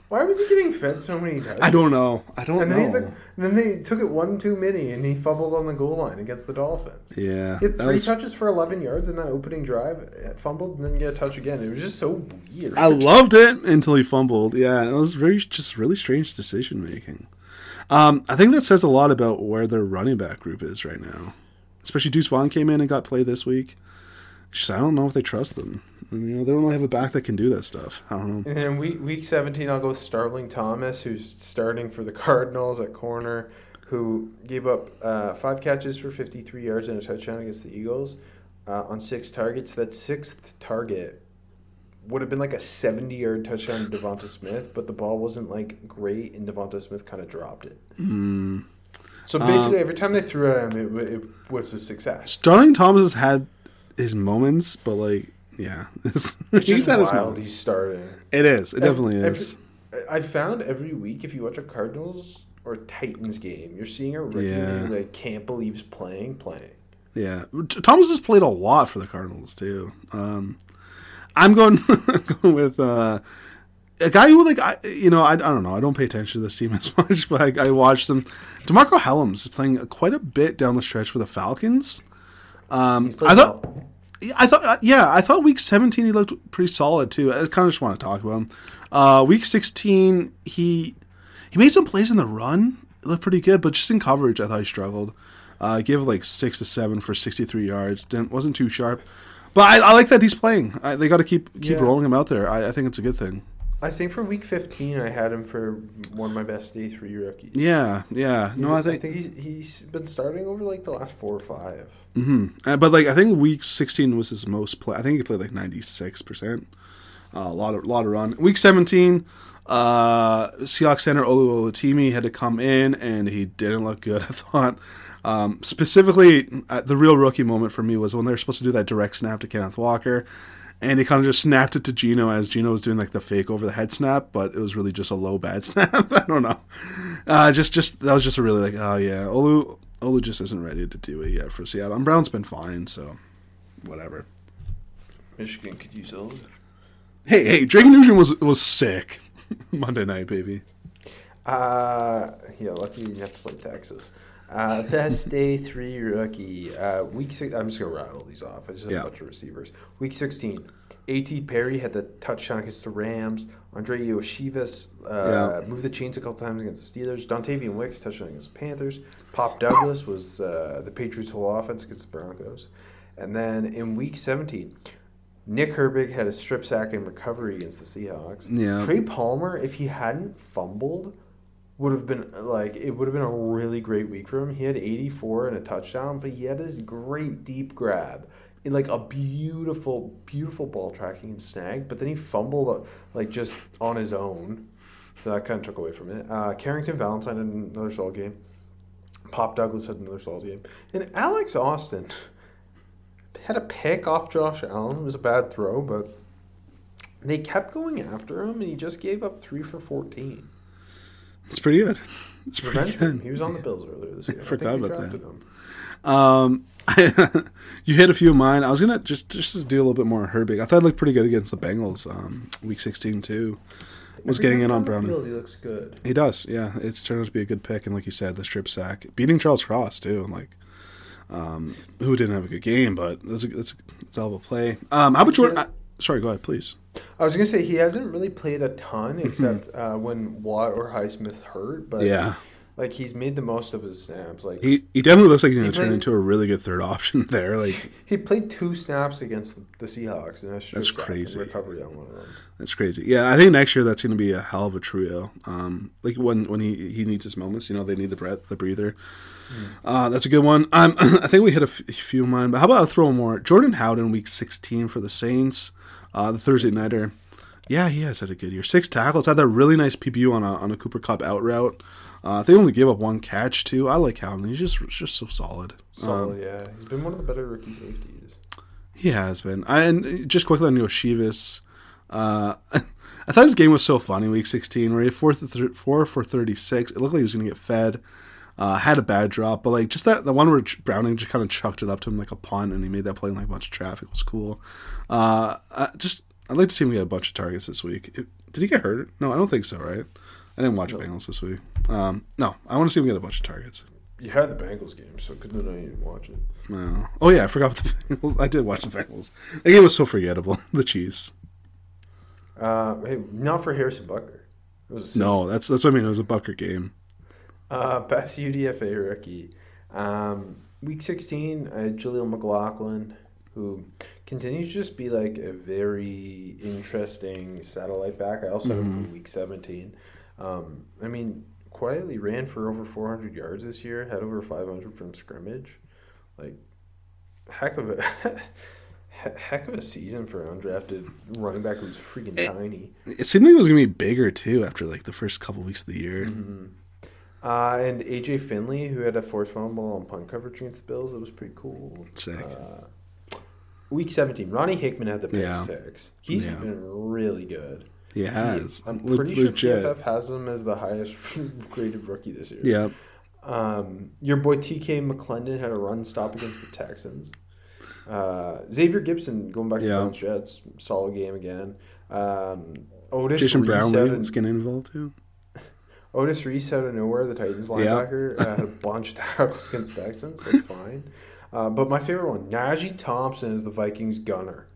Speaker 2: Why was he getting fed so many times?
Speaker 3: I don't know. I don't
Speaker 2: And then, he
Speaker 3: know.
Speaker 2: took, then they took it one too many, and he fumbled on the goal line against the Dolphins.
Speaker 3: yeah,
Speaker 2: He had three
Speaker 3: was-
Speaker 2: touches for 11 yards in that opening drive, uh, fumbled, and then get a touch again. It was just so weird.
Speaker 3: I loved it until he fumbled. Yeah, it was very just really strange decision making. Um, I think that says a lot about where their running back group is right now. Especially Deuce Vaughn came in and got played this week. Just I don't know if they trust them. You know, they don't really have a back that can do that stuff. I don't know.
Speaker 2: And week week seventeen, I'll go with Starling Thomas, who's starting for the Cardinals at corner, who gave up uh, five catches for fifty three yards and a touchdown against the Eagles uh, on six targets. That sixth target would have been like a seventy yard touchdown to Devonta Smith, but the ball wasn't like great, and Devonta Smith kind of dropped it.
Speaker 3: Hmm.
Speaker 2: So basically, every time they threw at him, it, it was a success.
Speaker 3: Starling Thomas has had his moments, but like, yeah,
Speaker 2: It's
Speaker 3: he's
Speaker 2: just
Speaker 3: had his moments.
Speaker 2: He's starting.
Speaker 3: It is. It definitely
Speaker 2: Every-
Speaker 3: is.
Speaker 2: I found every week if you watch a Cardinals or Titans game, you're seeing a rookie
Speaker 3: Yeah.
Speaker 2: like can't believe he's playing, playing.
Speaker 3: Yeah, Thomas has played a lot for the Cardinals too. Um, I'm going, going with uh, a guy who like I, you know, I, I don't know, I don't pay attention to this team as much, but I, I watched them. DeMarcco Hellams is playing quite a bit down the stretch for the Falcons. Um, I thought,
Speaker 2: well.
Speaker 3: I thought, uh, yeah, I thought week 17 he looked pretty solid too. I kind of just want to talk about him. Uh, week 16 he he made some plays in the run. It looked pretty good, but just in coverage, I thought he struggled. Uh, gave like six to seven for 63 yards. Didn't wasn't too sharp, but I, I like that he's playing. I, they got to keep keep
Speaker 2: Yeah.
Speaker 3: rolling him out there. I, I think it's a good thing.
Speaker 2: I think for week 15, I had him for one of my best day three rookies.
Speaker 3: Yeah, yeah. No, I think,
Speaker 2: he's he's been starting over like the last four or five.
Speaker 3: hmm Uh, but like I think week 16 was his most play. I think he played like 96 percent. Uh, a lot of lot of run. Week 17, uh, Seahawks center Olu Oluwatimi had to come in and he didn't look good. I thought. Um, specifically, uh, the real rookie moment for me was when they were supposed to do that direct snap to Kenneth Walker, and he kind of just snapped it to Geno as Geno was doing like the fake over the head snap, but it was really just a low bad snap. I don't know. Uh, just just that was just a really like oh yeah, Olu Olu just isn't ready to do it yet for Seattle. And Brown's been fine, so whatever.
Speaker 2: Michigan could use those.
Speaker 3: Hey hey, Drake Nugent was was sick Monday night, baby.
Speaker 2: Uh, yeah, lucky you didn't have to play Texas. Uh, best day three rookie. Uh, week six. I'm just gonna rattle these off. I just have
Speaker 3: Yeah.
Speaker 2: a bunch of receivers. Week 16. A.T. Perry had the touchdown against the Rams. Andrei Iosivas uh,
Speaker 3: Yeah.
Speaker 2: moved the chains a couple times against the Steelers. Dontayvion Wicks touchdown against the Panthers. Pop Douglas was uh, the Patriots' whole offense against the Broncos. And then in week 17, Nick Herbig had a strip sack and recovery against the Seahawks.
Speaker 3: Yeah.
Speaker 2: Trey Palmer, if he hadn't fumbled, would have been like it would have been a really great week for him. He had 84 and a touchdown, but he had this great deep grab. Like a beautiful, beautiful ball tracking and snag, but then he fumbled like just on his own, so that kind of took away from it. Uh, Carrington Valentine had another solid game. Pop Douglas had another solid game, and Alex Austin had a pick off Josh Allen. It was a bad throw, but they kept going after him, and he just gave up three for 14.
Speaker 3: It's pretty good. It's pretty good.
Speaker 2: He was on the Bills earlier this year. I,
Speaker 3: forgot
Speaker 2: think
Speaker 3: about
Speaker 2: that. him.
Speaker 3: Um, you hit a few of mine. I was gonna just just to do a little bit more Herbig. I thought he looked pretty good against the Bengals. Um, week sixteen too. Was
Speaker 2: Every
Speaker 3: getting in on Browning.
Speaker 2: field, He looks good.
Speaker 3: He does, yeah. It's turned out to be a good pick, and like you said, the strip sack, beating Charles Cross too, and like, um, who didn't have a good game, but that's a that's a, that's a hell of a play. Um, how about Jordan? I, sorry, go ahead, please.
Speaker 2: I was gonna say he hasn't really played a ton except uh, when Watt or Highsmith hurt, but
Speaker 3: Yeah,
Speaker 2: like he's made the most of his snaps. Like
Speaker 3: he he definitely looks like he's gonna
Speaker 2: He
Speaker 3: turn into a really good third option there. Like
Speaker 2: he played two snaps against the, the Seahawks, and that's,
Speaker 3: That's
Speaker 2: just sack and
Speaker 3: crazy.
Speaker 2: recovery on one of them.
Speaker 3: That's crazy. Yeah, I think next year that's going to be a hell of a trio. Um, like when when he he needs his moments, you know, they need the breath, the breather. Uh, that's a good one. Um, I think we hit a f- few of mine, but how about I throw one more? Jordan Howden, week sixteen for the Saints, uh, the Thursday nighter. Yeah, he has had a good year. Six tackles. Had that really nice PBU on a on a Cooper Kupp out route. Uh, they only gave up one catch too. I like Howden. He's just just so solid.
Speaker 2: Solid, yeah. He's been one of the better rookie safeties.
Speaker 3: He has been. I, and just quickly on Iosivas, uh, I thought his game was so funny. Week 16, where he had four, th- four for 36. It looked like he was going to get fed. Uh, had a bad drop, but like just that the one where Browning just kind of chucked it up to him like a punt, and he made that play in like a bunch of traffic was cool. Uh, I just I'd like to see him get a bunch of targets this week. It- did he get hurt? No, I don't think so. Right? I didn't watch Bengals this week. Um, no, I want to see him get a bunch of targets.
Speaker 2: You had the Bengals game, so couldn't I even watch it?
Speaker 3: No. Oh yeah, I forgot about the Bengals. I did watch the Bengals. The game was so forgettable. The Chiefs.
Speaker 2: Uh, hey, not for Harrison Butker. It was
Speaker 3: No, that's that's what I mean. It was a Butker game.
Speaker 2: Uh, best UDFA rookie. Um, week 16, I had Jaleel McLaughlin, who continues to just be like a very interesting satellite back. I also him for week 17. Um, I mean, quietly ran for over 400 yards this year, had over 500 from scrimmage. Like, heck of a. Heck of a season for an undrafted running back who's freaking tiny.
Speaker 3: It seemed like it was gonna be bigger too after like the first couple weeks of the year.
Speaker 2: Uh, and AJ Finley, who had a forced fumble on punt coverage against the Bills, that was pretty cool.
Speaker 3: Sick.
Speaker 2: Uh, week 17, Ronnie Hickman had the pick
Speaker 3: Yeah.
Speaker 2: six. He's
Speaker 3: Yeah.
Speaker 2: been really good.
Speaker 3: He has.
Speaker 2: I'm
Speaker 3: Le-
Speaker 2: pretty sure
Speaker 3: legit.
Speaker 2: PFF has him as the highest graded rookie this year.
Speaker 3: Yeah.
Speaker 2: Um, your boy TK McClendon had a run stop against the Texans. Uh, Xavier Gipson going back to
Speaker 3: Yeah.
Speaker 2: the Browns Jets, solid game again. Um, Otis
Speaker 3: Jason Brownlee
Speaker 2: of-
Speaker 3: getting involved too.
Speaker 2: Otis Reese out of nowhere, the Titans linebacker, uh, had a bunch of tackles against Texans. That's fine. Uh, but my favorite one, Najee Thompson is the Vikings gunner.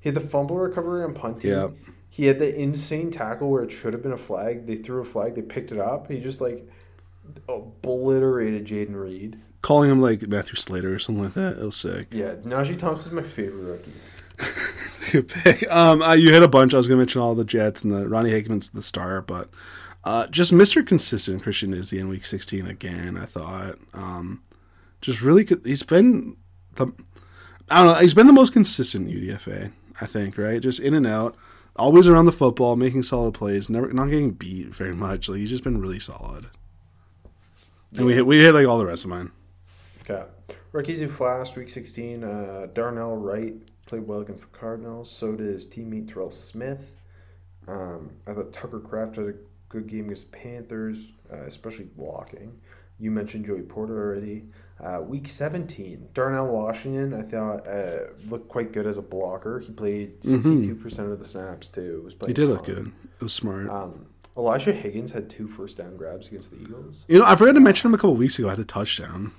Speaker 2: He had the fumble recovery on punting.
Speaker 3: Yeah.
Speaker 2: He had the insane tackle where it should have been a flag. They threw a flag. They picked it up. He just like obliterated Jayden Reed.
Speaker 3: Calling him like Matthew Slater or something like that. It was sick.
Speaker 2: Yeah, Najee Thompson's my favorite rookie.
Speaker 3: Good pick. Um, uh, you hit a bunch. I was gonna mention all the Jets and the Ronnie Hickman's the star, but uh, just Mr. Consistent Christian Izien in week sixteen again. I thought. Um, just really, co- he's been the. I don't know. He's been the most consistent UDFA. I think right, just in and out, always around the football, making solid plays, never not getting beat very much. Like he's just been really solid. And we hit we hit like all the rest of mine.
Speaker 2: Okay. Rookies who flashed week 16. Uh, Darnell Wright played well against the Cardinals. So did his teammate Terrell Smith. Um, I thought Tucker Kraft had a good game against the Panthers, uh, especially blocking. You mentioned Joey Porter already. Uh, week 17, Darnell Washington, I thought uh, looked quite good as a blocker. He played 62% of the snaps, too. Was
Speaker 3: He did look good. It was smart.
Speaker 2: Um, Elijah Higgins had two first down grabs against the Eagles.
Speaker 3: you know, I forgot to mention him a couple weeks ago. I had a touchdown.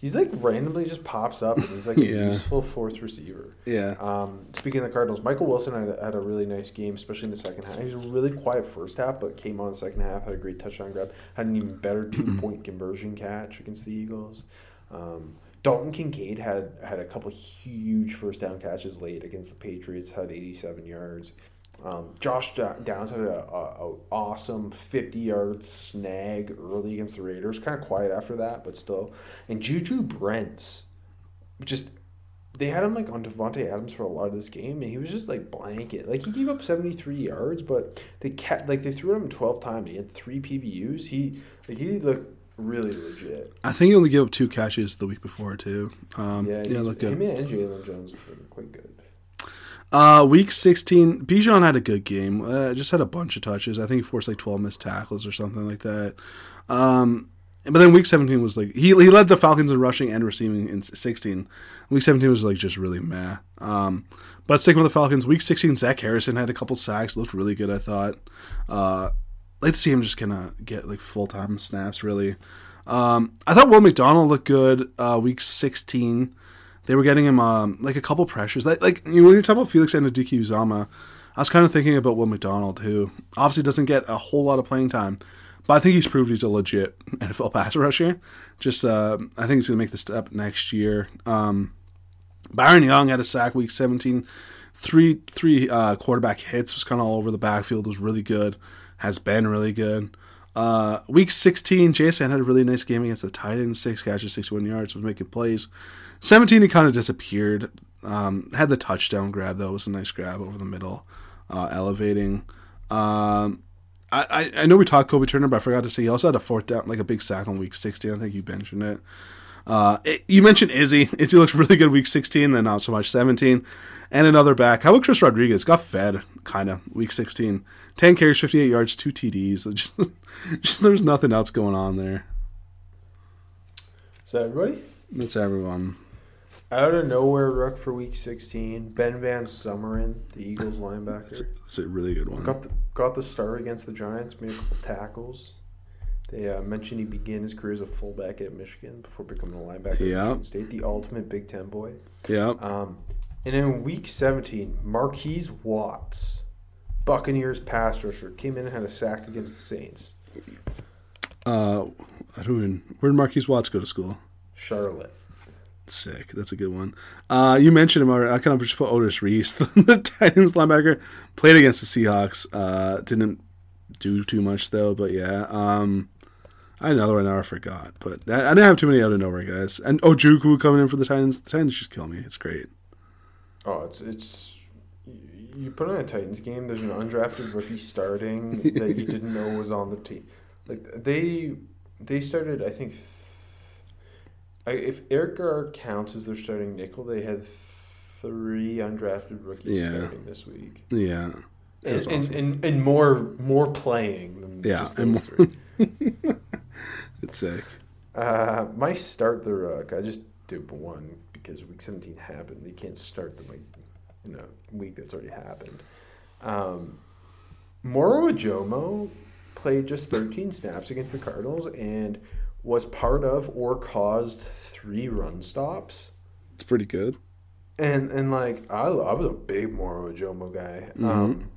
Speaker 2: He's like randomly just pops up and he's like a
Speaker 3: Yeah.
Speaker 2: useful fourth receiver.
Speaker 3: Yeah.
Speaker 2: Um, speaking of the Cardinals, Michael Wilson had, had a really nice game, especially in the second half. He was really quiet first half, but came on in the second half, had a great touchdown grab, had an even better two point conversion catch against the Eagles. Um, Dalton Kincaid had had a couple huge first down catches late against the Patriots, had 87 yards. Um, Josh Downs had a, a, a awesome 50 yard snag early against the Raiders. Kind of quiet after that, but still. And Juju Brents, just they had him like on Davante Adams for a lot of this game, and he was just like blanket. Like he gave up 73 yards, but they kept like they threw him 12 times. He had three PBUs. He like he looked really legit.
Speaker 3: I think he only gave up two catches the week before too. Um,
Speaker 2: Yeah,
Speaker 3: yeah, look good.
Speaker 2: Him and Jalen Jones were quite good.
Speaker 3: Uh, week 16, Bijan had a good game. Uh, just had a bunch of touches. I think he forced like 12 missed tackles or something like that. Um, but then week 17 was like, he, he led the Falcons in rushing and receiving in 16. Week 17 was like just really meh. Um, but sticking with the Falcons, week 16, Zach Harrison had a couple sacks, looked really good, I thought. Uh, like to see him just kind of get like full time snaps, really. Um, I thought Will McDonald looked good uh, week 16. They were getting him um, like a couple pressures. Like, like you know, when you talk about Felix Anudike-Uzomah, I was kind of thinking about Will McDonald, who obviously doesn't get a whole lot of playing time, but I think he's proved he's a legit NFL pass rusher. Just, uh, I think he's going to make the step next year. Um, Byron Young had a sack week 17. Three three uh, quarterback hits was kind of all over the backfield. Was really good. Has been really good. Uh, week 16, Jaxon had a really nice game against the Titans. Six catches, 61 yards, was making plays. 17, he kind of disappeared. Um, had the touchdown grab, though. It was a nice grab over the middle, uh, elevating. Um, I, I, I know we talked Kobie Turner, but I forgot to say he also had a fourth down, like a big sack on week 16. I think you mentioned it. Uh, it- you mentioned Izzy. Izzy looks really good week 16, then not so much 17. And another back. How about Chris Rodriguez? Got fed, kind of, week 16. 10 carries, 58 yards, two TDs. Just, just, there's nothing else going on there.
Speaker 2: Is that everybody?
Speaker 3: That's everyone.
Speaker 2: Out of nowhere, Rook for week 16. Ben VanSumeren, the Eagles linebacker.
Speaker 3: It's a really good one.
Speaker 2: Got the, got the start against the Giants, made a couple tackles. They uh, mentioned he began his career as a fullback at Michigan before becoming a linebacker at
Speaker 3: Yeah.
Speaker 2: Michigan State, the ultimate Big Ten boy.
Speaker 3: Yeah.
Speaker 2: Um, and in week 17, Markees Watts, Buccaneers pass rusher, came in and had a sack against the Saints.
Speaker 3: Uh, I don't even. Where did Markees Watts go to school?
Speaker 2: Charlotte.
Speaker 3: Sick. That's a good one. Uh, you mentioned him already. I kind of just put Otis Reese, the Titans linebacker, played against the Seahawks. Uh, didn't do too much though, but yeah. Um, another one now I forgot, but I, I didn't have too many out of nowhere guys. And oh, Ojukwu coming in for the Titans. The Titans just kill me. It's great.
Speaker 2: Oh, it's it's you- put on a Titans game. There's an undrafted rookie starting that you didn't know was on the team. Like they they started, I think. I, if Eric Garror counts as their starting nickel, they had three undrafted rookies
Speaker 3: Yeah.
Speaker 2: starting this week,
Speaker 3: Yeah.
Speaker 2: And
Speaker 3: was
Speaker 2: and, and, and more more playing than
Speaker 3: Yeah, and
Speaker 2: three.
Speaker 3: It's sick.
Speaker 2: Uh, my start the Rook. I just do one because week 17 happened. You can't start the like in a week that's already happened. Um, Moro Ojomo played just 13 snaps against the Cardinals and was part of or caused three run stops.
Speaker 3: It's pretty good.
Speaker 2: And and like I, I was a big Moro Ojomo guy. Um,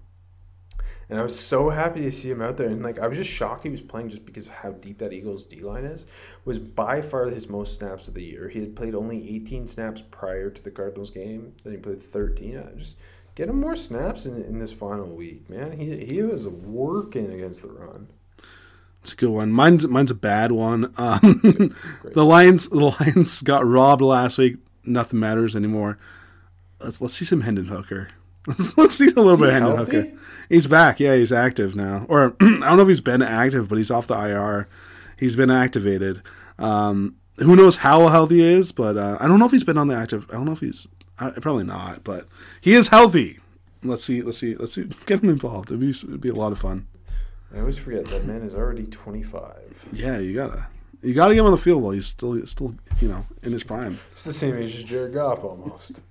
Speaker 2: and I was so happy to see him out there. And like I was just shocked he was playing just because of how deep that Eagles D line is. Was by far his most snaps of the year. He had played only 18 snaps prior to the Cardinals game. Then he played 13. I just get him more snaps in, in this final week, man. He he was working against the run.
Speaker 3: It's a good one. Mine's mine's a bad one. Um, the Lions the Lions got robbed last week. Nothing matters anymore. Let's let's see some Hendon Hooker. Let's, let's see a little bit of
Speaker 2: he
Speaker 3: Hendon
Speaker 2: healthy?
Speaker 3: Hooker. He's back. Yeah, he's active now. Or I don't know if he's been active, but he's off the IR. He's been activated. Um, who knows how healthy he is? But uh, I don't know if he's been on the active. I don't know if he's uh, probably not. But he is healthy. Let's see. Let's see. Let's see. Get him involved. It'd be, it'd be a lot of fun.
Speaker 2: I always forget that man is already 25.
Speaker 3: Yeah, you gotta you gotta get him on the field while he's still still you know in his prime.
Speaker 2: It's the same age as Jared Goff almost.